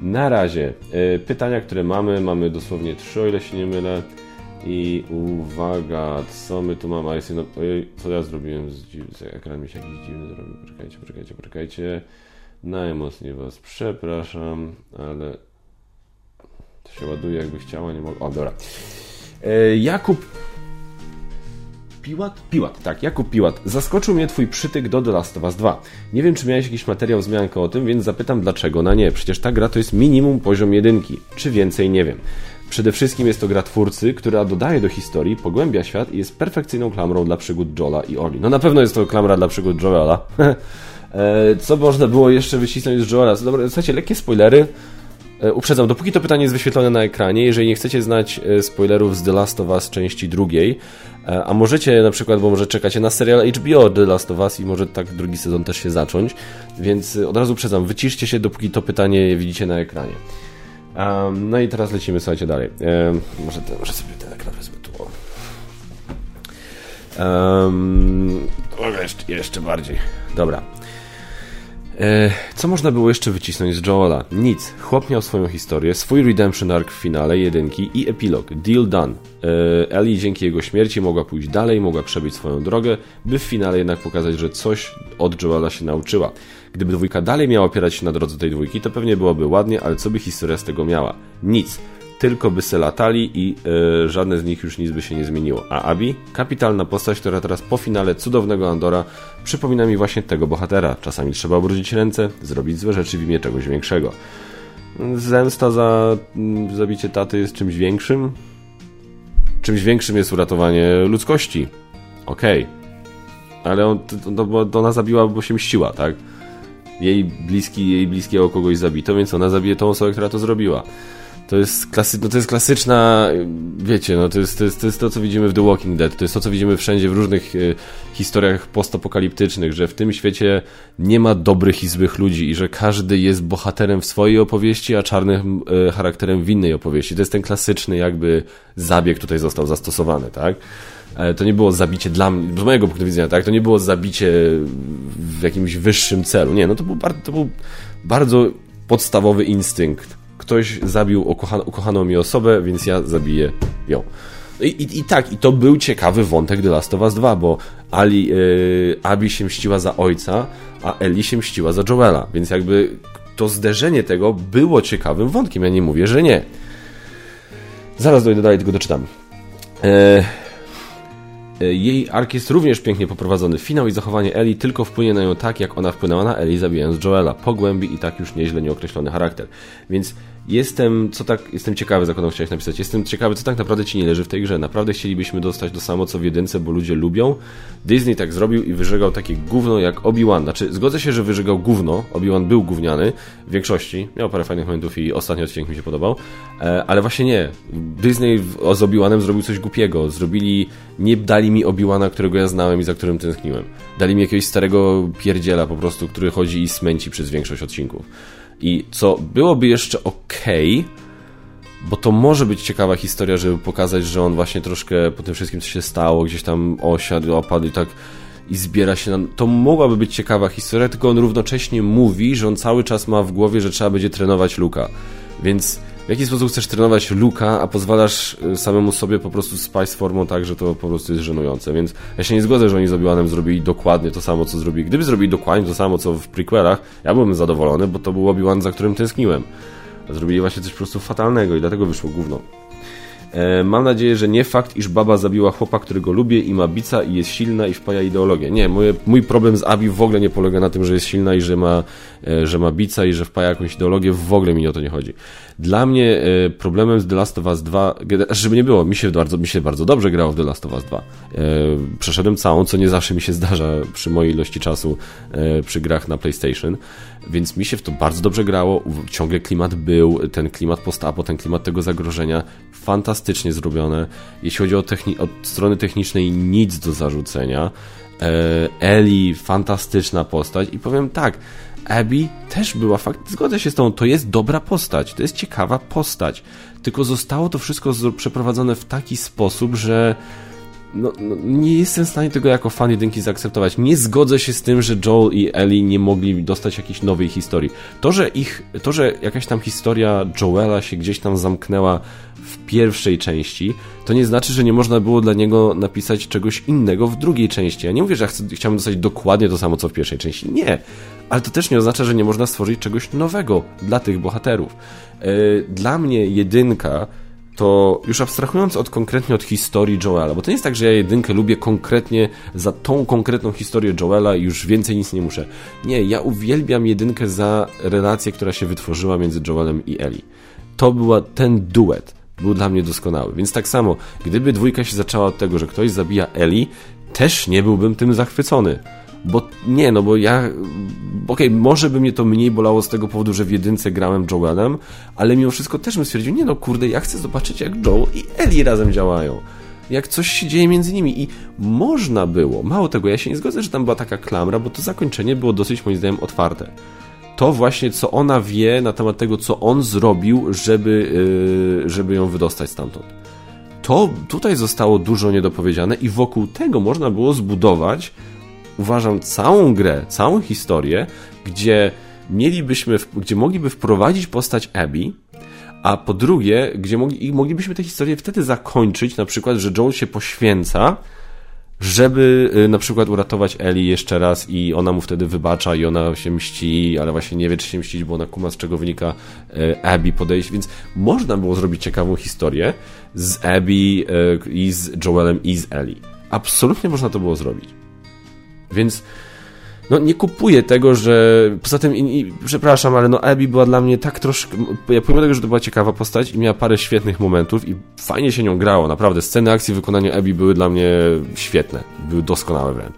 Na razie y, pytania, które mamy, mamy dosłownie trzy, o ile się nie mylę. I uwaga, co my tu mamy? Ojej, co ja zrobiłem z, z ekran mi się jakiś dziwny zrobił. Poczekajcie, poczekajcie, poczekajcie. Najmocniej was przepraszam, ale to się ładuje jakby chciała, nie mogę. O, dobra. E, Jakub Piłat? Piłat, tak, Jakub Piłat. Zaskoczył mnie twój przytyk do The Last of Us 2. Nie wiem, czy miałeś jakiś materiał wzmiankę o tym, więc zapytam dlaczego na nie. Przecież ta gra to jest minimum poziom jedynki. Czy więcej, nie wiem. Przede wszystkim jest to gra twórcy, która dodaje do historii, pogłębia świat i jest perfekcyjną klamrą dla przygód Jola i Oli. No na pewno jest to klamra dla przygód Joela. E, co można było jeszcze wycisnąć z Joela? Dobra, słuchajcie, lekkie spoilery. E, uprzedzam, dopóki to pytanie jest wyświetlone na ekranie, jeżeli nie chcecie znać e, spoilerów z The Last of Us części drugiej, a możecie na przykład, bo może czekacie na serial HBO The Last of Us i może tak drugi sezon też się zacząć, więc od razu uprzedzam, wyciszcie się, dopóki to pytanie widzicie na ekranie. Um, no i teraz lecimy, słuchajcie, dalej. Um, może, może sobie ten ekran wezmę tu. Um, jeszcze, jeszcze bardziej. Dobra. E, co można było jeszcze wycisnąć z Joela? Nic. Chłop miał swoją historię, swój redemption arc w finale, jedynki i epilog. Deal done. E, Ellie dzięki jego śmierci mogła pójść dalej, mogła przebyć swoją drogę, by w finale jednak pokazać, że coś od Joela się nauczyła. Gdyby dwójka dalej miała opierać się na drodze tej dwójki, to pewnie byłoby ładnie, ale co by historia z tego miała? Nic. Tylko by se latali i e, żadne z nich już nic by się nie zmieniło. A Abi, kapitalna postać, która teraz po finale cudownego Andora przypomina mi właśnie tego bohatera. Czasami trzeba obrócić ręce, zrobić złe rzeczy w imię czegoś większego. Zemsta za mm, zabicie taty jest czymś większym? Czymś większym jest uratowanie ludzkości. Okej. Okay. Ale on, to, to ona zabiła, bo się mściła, tak? Jej bliski, jej bliskiego kogoś zabito, więc ona zabije tą osobę, która to zrobiła. To jest, klasy, no to jest klasyczna, wiecie, no to jest, to jest, to jest to, co widzimy w The Walking Dead, to jest to, co widzimy wszędzie w różnych y, historiach postapokaliptycznych, że w tym świecie nie ma dobrych i złych ludzi i że każdy jest bohaterem w swojej opowieści, a czarnym y, charakterem w innej opowieści. To jest ten klasyczny jakby zabieg tutaj został zastosowany, tak? E, to nie było zabicie dla mnie, z mojego punktu widzenia, tak? To nie było zabicie w jakimś wyższym celu. Nie, no to był, bardzo, to był bardzo podstawowy instynkt ktoś zabił ukochaną mi osobę, więc ja zabiję ją. I, i, I, tak, i to był ciekawy wątek The Last of Us 2, bo Ali, yy, Abi się mściła za ojca, a Eli się mściła za Joela, więc jakby to zderzenie tego było ciekawym wątkiem, ja nie mówię, że nie. Zaraz dojdę dalej, tylko doczytam. Yy, jej ark jest również pięknie poprowadzony. Finał i zachowanie Eli tylko wpłynie na nią tak, jak ona wpłynęła na Eli, zabijając Joela. Pogłębi i tak już nieźle nieokreślony charakter. Więc jestem, co tak, jestem ciekawy, za kogo chciałeś napisać. Jestem ciekawy, co tak naprawdę ci nie leży w tej grze. Naprawdę chcielibyśmy dostać to samo, co w jedynce, bo ludzie lubią. Disney tak zrobił i wyżegał takie gówno jak Obi-Wan. Znaczy, zgodzę się, że wyżegał gówno. Obi-Wan był gówniany w większości. Miał parę fajnych momentów i ostatni odcinek mi się podobał. E, ale właśnie nie. Disney z Obi-Wanem zrobił coś głupiego. Zrobili, nie dali mi Obi-Wana, którego ja znałem i za którym tęskniłem. Dali mi jakiegoś starego pierdziela po prostu, który chodzi i smęci przez większość odcinków. I co byłoby jeszcze ok, bo to może być ciekawa historia, żeby pokazać, że on właśnie troszkę po tym wszystkim, co się stało, gdzieś tam osiadł, opadł i tak i zbiera się na... To mogłaby być ciekawa historia, tylko on równocześnie mówi, że on cały czas ma w głowie, że trzeba będzie trenować Luka. Więc w jaki sposób chcesz trenować Luka, a pozwalasz y, samemu sobie po prostu spać formą tak, że to po prostu jest żenujące. Więc ja się nie zgodzę, że oni z Obi-Wanem zrobili dokładnie to samo, co zrobili. Gdyby zrobili dokładnie to samo, co w prequelach, ja byłbym zadowolony, bo to był Obi-Wan, za którym tęskniłem. Zrobili właśnie coś po prostu fatalnego i dlatego wyszło gówno. E, mam nadzieję, że nie fakt, iż baba zabiła chłopa, którego lubię i ma bica i jest silna i wpaja ideologię. Nie, moje, mój problem z Abi w ogóle nie polega na tym, że jest silna i że ma, e, że ma bica i że wpaja jakąś ideologię. W ogóle mi o to nie chodzi. Dla mnie e, problemem z The Last of Us 2, znaczy, żeby nie było, mi się bardzo, mi się bardzo dobrze grało w The Last of Us 2. Przeszedłem całą, co nie zawsze mi się zdarza przy mojej ilości czasu przy grach na PlayStation. Więc mi się w to bardzo dobrze grało, ciągle klimat był, ten klimat postapo, ten klimat tego zagrożenia, fantastycznie zrobione. Jeśli chodzi o techni od strony technicznej, nic do zarzucenia. E, Eli, fantastyczna postać i powiem tak, Abby też była fakt, zgodzę się z tą, to jest dobra postać, to jest ciekawa postać, tylko zostało to wszystko przeprowadzone w taki sposób, że no, no, nie jestem w stanie tego jako fan jedynki zaakceptować. Nie zgodzę się z tym, że Joel i Ellie nie mogli dostać jakiejś nowej historii. To, że ich, to, że jakaś tam historia Joela się gdzieś tam zamknęła w pierwszej części, to nie znaczy, że nie można było dla niego napisać czegoś innego w drugiej części. Ja nie mówię, że ja chcę, chciałbym dostać dokładnie to samo, co w pierwszej części. Nie. Ale to też nie oznacza, że nie można stworzyć czegoś nowego dla tych bohaterów. E, dla mnie jedynka to już abstrahując od konkretnie od historii Joela, bo to nie jest tak, że ja jedynkę lubię konkretnie za tą konkretną historię Joela i już więcej nic nie muszę. Nie, ja uwielbiam jedynkę za relację, która się wytworzyła między Joelem i Ellie. To była ten duet. Był dla mnie doskonały. Więc tak samo, gdyby dwójka się zaczęła od tego, że ktoś zabija Ellie, też nie byłbym tym zachwycony. Bo nie, no bo ja. Okej, okay, może by mnie to mniej bolało z tego powodu, że w jedynce grałem Joelem, ale mimo wszystko też bym stwierdził, nie no kurde, ja chcę zobaczyć jak Joel i Ellie razem działają. Jak coś się dzieje między nimi i można było, mało tego, ja się nie zgodzę, że tam była taka klamra, bo to zakończenie było dosyć moim zdaniem otwarte. To właśnie, co ona wie na temat tego, co on zrobił, żeby, yy, żeby ją wydostać stamtąd. To tutaj zostało dużo niedopowiedziane i wokół tego można było zbudować uważam, całą grę, całą historię, gdzie mielibyśmy, gdzie mogliby wprowadzić postać Abby, a po drugie, gdzie mogli, moglibyśmy tę historię wtedy zakończyć, na przykład, że Joel się poświęca żeby y, na przykład uratować Eli jeszcze raz i ona mu wtedy wybacza i ona się mści, ale właśnie nie wie, czy się mścić, bo ona kuma, z czego wynika y, Abby podejść, więc można było zrobić ciekawą historię z Abby y, i z Joelem i z Eli. Absolutnie można to było zrobić. Więc no nie kupuję tego, że poza tym, i, i, przepraszam, ale no Abby była dla mnie tak troszkę, ja pomimo tego, że to była ciekawa postać i miała parę świetnych momentów i fajnie się nią grało, naprawdę, sceny akcji w wykonaniu Abby były dla mnie świetne, były doskonałe wręcz,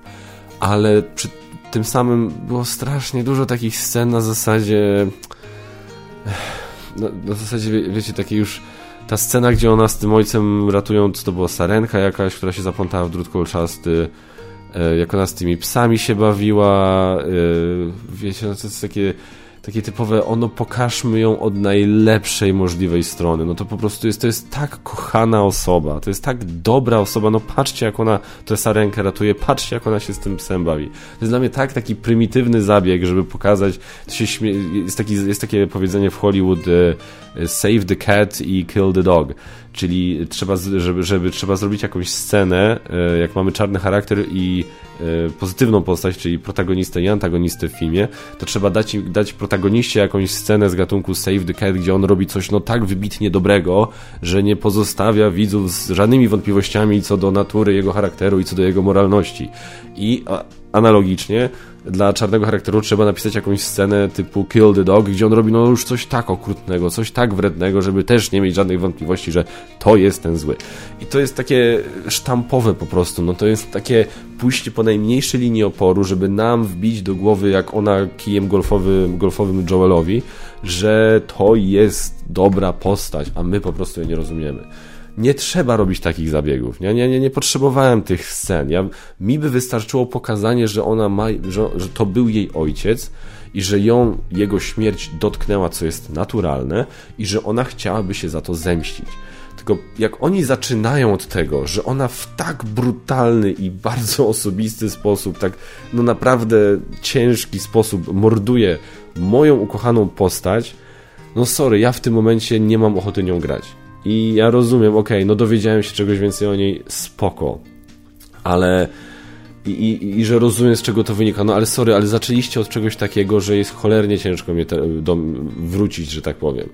ale przy tym samym było strasznie dużo takich scen na zasadzie no, na zasadzie, wie, wiecie, takie już ta scena, gdzie ona z tym ojcem ratują, to była sarenka jakaś, która się zaplątała w drut kolczasty, jak ona z tymi psami się bawiła, e, wiecie, no to jest takie, takie typowe, ono pokażmy ją od najlepszej możliwej strony, no to po prostu jest, to jest tak kochana osoba, to jest tak dobra osoba, no patrzcie jak ona tę sarenkę ratuje, patrzcie jak ona się z tym psem bawi. To jest dla mnie tak taki prymitywny zabieg, żeby pokazać, śmie... jest, taki, jest takie powiedzenie w Hollywood e, save the cat i kill the dog, czyli trzeba, żeby, żeby trzeba zrobić jakąś scenę, e, jak mamy czarny charakter i e, pozytywną postać, czyli protagonistę i antagonistę w filmie, to trzeba dać, dać protagoniście jakąś scenę z gatunku Save the Cat, gdzie on robi coś no tak wybitnie dobrego, że nie pozostawia widzów z żadnymi wątpliwościami co do natury jego charakteru i co do jego moralności. I analogicznie dla czarnego charakteru trzeba napisać jakąś scenę typu Kill the Dog, gdzie on robi no już coś tak okrutnego, coś tak wrednego, żeby też nie mieć żadnych wątpliwości, że to jest ten zły. I to jest takie sztampowe po prostu, no to jest takie pójście po najmniejszej linii oporu, żeby nam wbić do głowy, jak ona kijem golfowym, golfowym Joelowi, że to jest dobra postać, a my po prostu jej nie rozumiemy nie trzeba robić takich zabiegów. Nie, nie, nie, nie potrzebowałem tych scen. Ja, mi by wystarczyło pokazanie, że ona ma, że, że to był jej ojciec i że ją, jego śmierć dotknęła, co jest naturalne i że ona chciałaby się za to zemścić. Tylko jak oni zaczynają od tego, że ona w tak brutalny i bardzo osobisty sposób, tak no naprawdę ciężki sposób morduje moją ukochaną postać, no sorry, ja w tym momencie nie mam ochoty nią grać. I ja rozumiem, okay, no dowiedziałem się czegoś więcej o niej, spoko. Ale... I, i, I, że rozumiem z czego to wynika, no ale sorry, ale zaczęliście od czegoś takiego, że jest cholernie ciężko mnie te, do, wrócić, że tak powiem.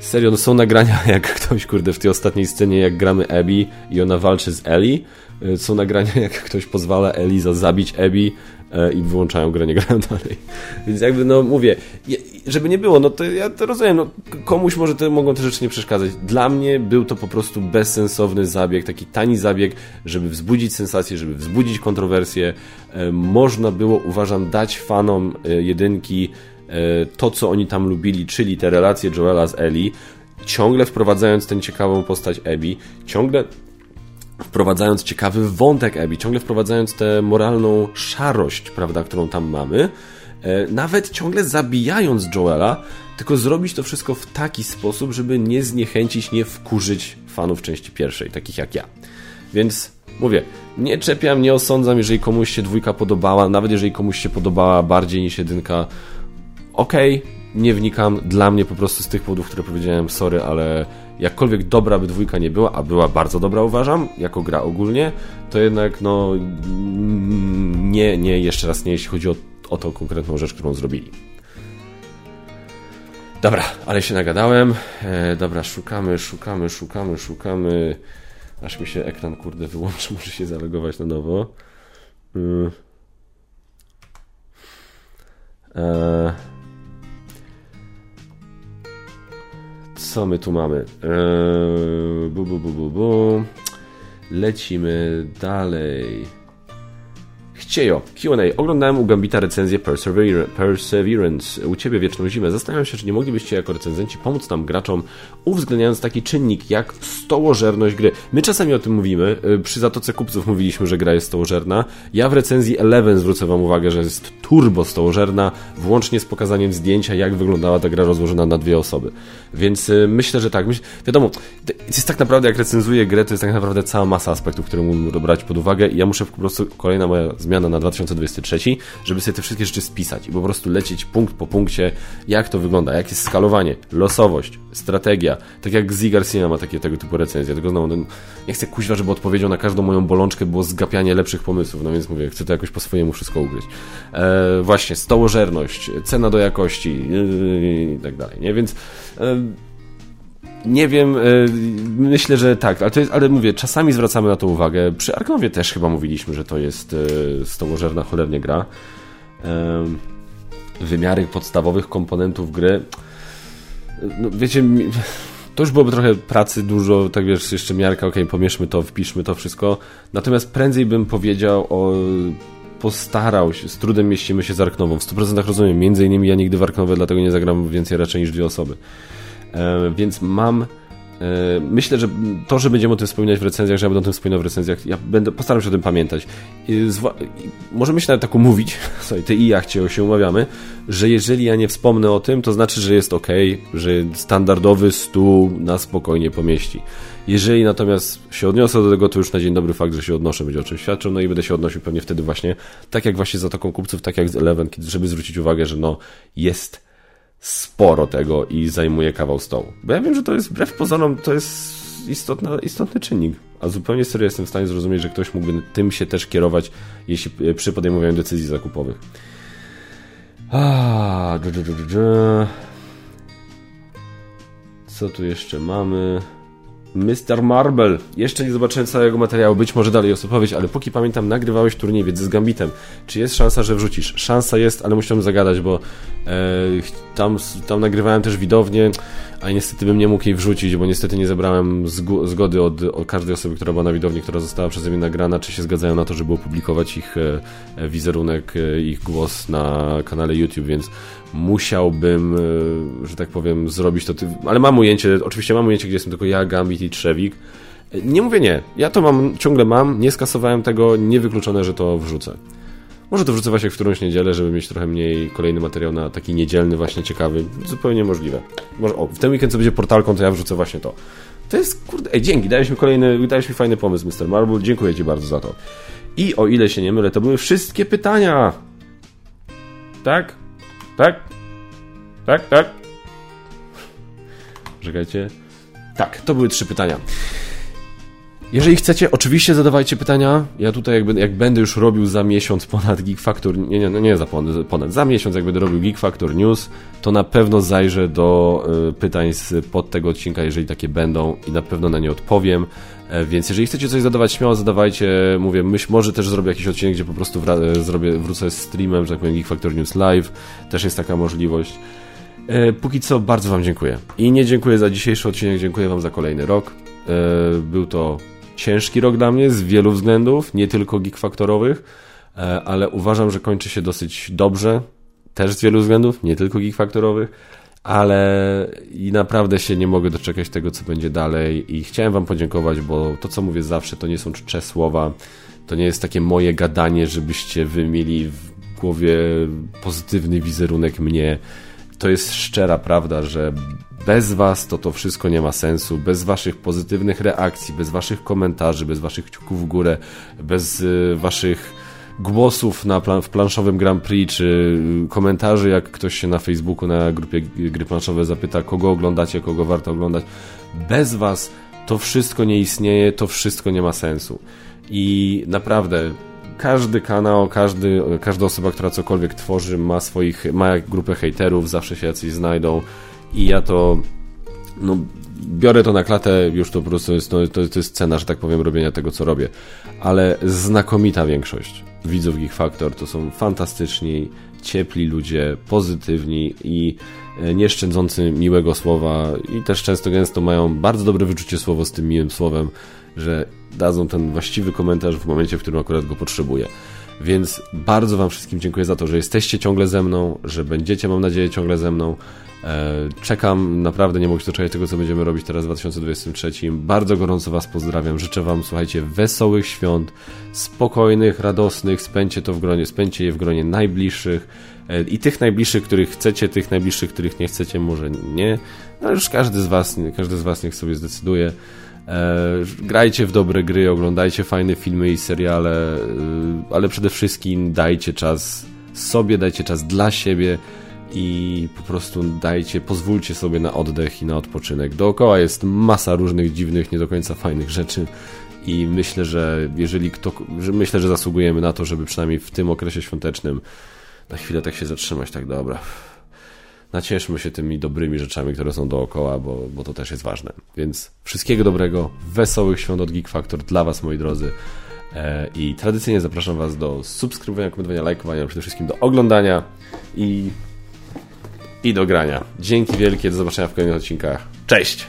Serio, no są nagrania, jak ktoś, kurde, w tej ostatniej scenie, jak gramy Abby i ona walczy z Ellie, y, są nagrania, jak ktoś pozwala Eliza zabić Abby i wyłączają grę, nie grają dalej. Więc jakby, no mówię, żeby nie było, no to ja to rozumiem, no komuś może te, mogą te rzeczy nie przeszkadzać. Dla mnie był to po prostu bezsensowny zabieg, taki tani zabieg, żeby wzbudzić sensację, żeby wzbudzić kontrowersję. E, można było, uważam, dać fanom e, jedynki to, co oni tam lubili, czyli te relacje Joela z Ellie, ciągle wprowadzając tę ciekawą postać Abby, ciągle wprowadzając ciekawy wątek Abby, ciągle wprowadzając tę moralną szarość, prawda, którą tam mamy, e, nawet ciągle zabijając Joela, tylko zrobić to wszystko w taki sposób, żeby nie zniechęcić, nie wkurzyć fanów części pierwszej, takich jak ja. Więc mówię, nie czepiam, nie osądzam, jeżeli komuś się dwójka podobała, nawet jeżeli komuś się podobała bardziej niż jedynka, okej, okay, nie wnikam, dla mnie po prostu z tych powodów, które powiedziałem, sorry, ale jakkolwiek dobra by dwójka nie była, a była bardzo dobra uważam, jako gra ogólnie, to jednak no nie, nie, jeszcze raz nie, jeśli chodzi o, o tą konkretną rzecz, którą zrobili. Dobra, ale się nagadałem. E, dobra, szukamy, szukamy, szukamy, szukamy. Aż mi się ekran, kurde, wyłączy, muszę się zalogować na nowo. Yy. E, Co my tu mamy? Eee, bu, bu, bu, bu, bu. Lecimy dalej. Chciejo, Q&A. Oglądałem u Gambita recenzję Perseverance. U Ciebie Wieczną Zimę. Zastanawiam się, czy nie moglibyście jako recenzenci pomóc nam graczom, uwzględniając taki czynnik jak stołożerność gry. My czasami o tym mówimy. Y, przy Zatoce Kupców mówiliśmy, że gra jest stołożerna. Ja w recenzji Eleven zwrócę Wam uwagę, że jest turbo stołożerna, włącznie z pokazaniem zdjęcia, jak wyglądała ta gra rozłożona na dwie osoby. Więc y, myślę, że tak. Myśl... Wiadomo, to jest tak naprawdę, jak recenzuję grę, to jest tak naprawdę cała masa aspektów, które mógłbym brać pod uwagę i ja muszę po prostu, kolejna moja zmiana zmiana na 2023, żeby sobie te wszystkie rzeczy spisać i po prostu lecieć punkt po punkcie, jak to wygląda, jak jest skalowanie, losowość, strategia. Tak jak Z Garcia ma takie tego typu recenzje, tylko znowu, no, nie chcę kuźwa, żeby odpowiedzią na każdą moją bolączkę było zgapianie lepszych pomysłów, no więc mówię, chcę to jakoś po swojemu wszystko ugryźć. E, właśnie, stołożerność, cena do jakości yy, i tak dalej, nie? Więc e, nie wiem, e, myślę, że tak, ale, jest, ale mówię, czasami zwracamy na to uwagę. Przy Arknowie też chyba mówiliśmy, że to jest e, stołożerna cholernie gra. E, wymiary podstawowych komponentów gry. No, wiecie, to już byłoby trochę pracy dużo, tak wiesz, jeszcze miarka, ok, pomieszmy to, wpiszmy to wszystko. Natomiast prędzej bym powiedział o postarał się, z trudem mieścimy się z Arknową. W 100% rozumiem, między innymi ja nigdy w Arknowie, dlatego nie zagram więcej raczej niż dwie osoby. E, więc mam e, Myślę, że to, że będziemy o tym wspominać w recenzjach, że ja będę o tym wspominał w recenzjach, ja będę, postaram się o tym pamiętać. możemy się nawet tak umówić, słuchaj, ty i ja się umawiamy, że jeżeli ja nie wspomnę o tym, to znaczy, że jest ok, że standardowy stół na spokojnie pomieści. Jeżeli natomiast się odniosę do tego, to już na dzień dobry fakt, że się odnoszę, będzie o czym świadczył, no i będę się odnosił pewnie wtedy właśnie, tak jak właśnie za taką kupców, tak jak z Eleven, żeby zwrócić uwagę, że no, jest sporo tego i zajmuje kawał stołu. Bo ja wiem, że to jest wbrew pozorom, to jest istotna, istotny czynnik. A zupełnie serio jestem w stanie zrozumieć, że ktoś mógłby tym się też kierować jeśli, przy podejmowaniu decyzji zakupowych. Co tu jeszcze mamy? Mr. Marble. Jeszcze nie zobaczyłem całego materiału, być może dalej jest opowieść, ale póki pamiętam, nagrywałeś turniej wiedzy z Gambitem. Czy jest szansa, że wrzucisz? Szansa jest, ale musiałem zagadać, bo e, tam, tam nagrywałem też widownię, a niestety bym nie mógł jej wrzucić, bo niestety nie zebrałem zgody od, od każdej osoby, która była na widowni, która została przeze mnie nagrana, czy się zgadzają na to, żeby opublikować ich e, e wizerunek, e, ich głos na kanale YouTube, więc musiałbym, e, że tak powiem, zrobić to. Ale mam ujęcie, oczywiście mam ujęcie, gdzie jestem tylko ja, Gambit i Trzewik. E, nie mówię nie. Ja to mam, ciągle mam, nie skasowałem tego, niewykluczone, że to wrzucę. Może to wrzucę właśnie w którąś niedzielę, żeby mieć trochę mniej kolejny materiał na taki niedzielny, właśnie ciekawy. Zupełnie możliwe. Może, o, w ten weekend co będzie portalką, to ja wrzucę właśnie to. To jest, kurde, ej, dzięki, dałeś mi kolejny, dałeś mi fajny pomysł, Mr. Marble, dziękuję Ci bardzo za to. I o ile się nie mylę, to były wszystkie pytania. Tak? Tak? Tak, tak? Czekajcie. Tak, to były trzy pytania. Jeżeli chcecie, oczywiście zadawajcie pytania. Ja tutaj jak, jak będę już robił za miesiąc ponad Geek Factor, nie, nie, nie za ponad, ponad, za miesiąc jak będę robił Geek Factor News, to na pewno zajrzę do y, pytań z pod tego odcinka, jeżeli takie będą i na pewno na nie odpowiem. E, więc jeżeli chcecie coś zadawać, śmiało zadawajcie. Mówię, myśl, może też zrobię jakiś odcinek, gdzie po prostu wra- e, zrobię, wrócę z streamem, że tak powiem, Geek Factor News Live. Też jest taka możliwość. E, póki co bardzo Wam dziękuję. I nie dziękuję za dzisiejszy odcinek, dziękuję Wam za kolejny rok. E, był to ciężki rok dla mnie z wielu względów, nie tylko geek faktorowych, e, ale uważam, że kończy się dosyć dobrze, też z wielu względów, nie tylko geek faktorowych, ale i naprawdę się nie mogę doczekać tego, co będzie dalej i chciałem Wam podziękować, bo to, co mówię zawsze, to nie są czcze słowa, to nie jest takie moje gadanie, żebyście wy mieli w głowie pozytywny wizerunek mnie. To jest szczera prawda, że bez was to to wszystko nie ma sensu, bez waszych pozytywnych reakcji, bez waszych komentarzy, bez waszych kciuków w górę, bez y, waszych głosów na plan w planszowym Grand Prix, czy komentarzy, jak ktoś się na Facebooku, na grupie gry planszowe zapyta, kogo oglądacie, kogo warto oglądać. Bez was to wszystko nie istnieje, to wszystko nie ma sensu. I naprawdę każdy kanał, każdy, każda osoba, która cokolwiek tworzy, ma swoich, ma grupę hejterów, zawsze się jacyś znajdą i ja to no, biorę to na klatę, już to po prostu jest, to, to jest cena, że tak powiem, robienia tego, co robię. Ale znakomita większość widzów Geek Factor to są fantastyczni, ciepli ludzie, pozytywni i e, nie szczędzący miłego słowa i też często gęsto mają bardzo dobre wyczucie słowo z tym miłym słowem, że dadzą ten właściwy komentarz w momencie, w którym akurat go potrzebuję. Więc bardzo Wam wszystkim dziękuję za to, że jesteście ciągle ze mną, że będziecie, mam nadzieję, ciągle ze mną. E, czekam, naprawdę nie mogę się doczekać tego, co będziemy robić teraz w 2023. Bardzo gorąco Was pozdrawiam. Życzę Wam, słuchajcie, wesołych świąt, spokojnych, radosnych. Spędźcie to w gronie, spędźcie je w gronie najbliższych e, i tych najbliższych, których chcecie, tych najbliższych, których nie chcecie, może nie. No już każdy z Was, każdy z Was niech sobie zdecyduje. E, grajcie w dobre gry, oglądajcie fajne filmy i seriale, e, ale przede wszystkim dajcie czas sobie, dajcie czas dla siebie i po prostu dajcie, pozwólcie sobie na oddech i na odpoczynek. Dookoła jest masa różnych dziwnych, nie do końca fajnych rzeczy i myślę, że jeżeli kto, że myślę, że zasługujemy na to, żeby przynajmniej w tym okresie świątecznym na chwilę tak się zatrzymać, tak dobra. Nacieszmy się tymi dobrymi rzeczami, które są dookoła, bo, bo to też jest ważne. Więc wszystkiego dobrego, wesołych świąt od Geek Factor dla Was, moi drodzy. E, I tradycyjnie zapraszam Was do subskrybowania, komentowania, lajkowania, przede wszystkim do oglądania i, i do grania. Dzięki wielkie, do zobaczenia w kolejnych odcinkach. Cześć!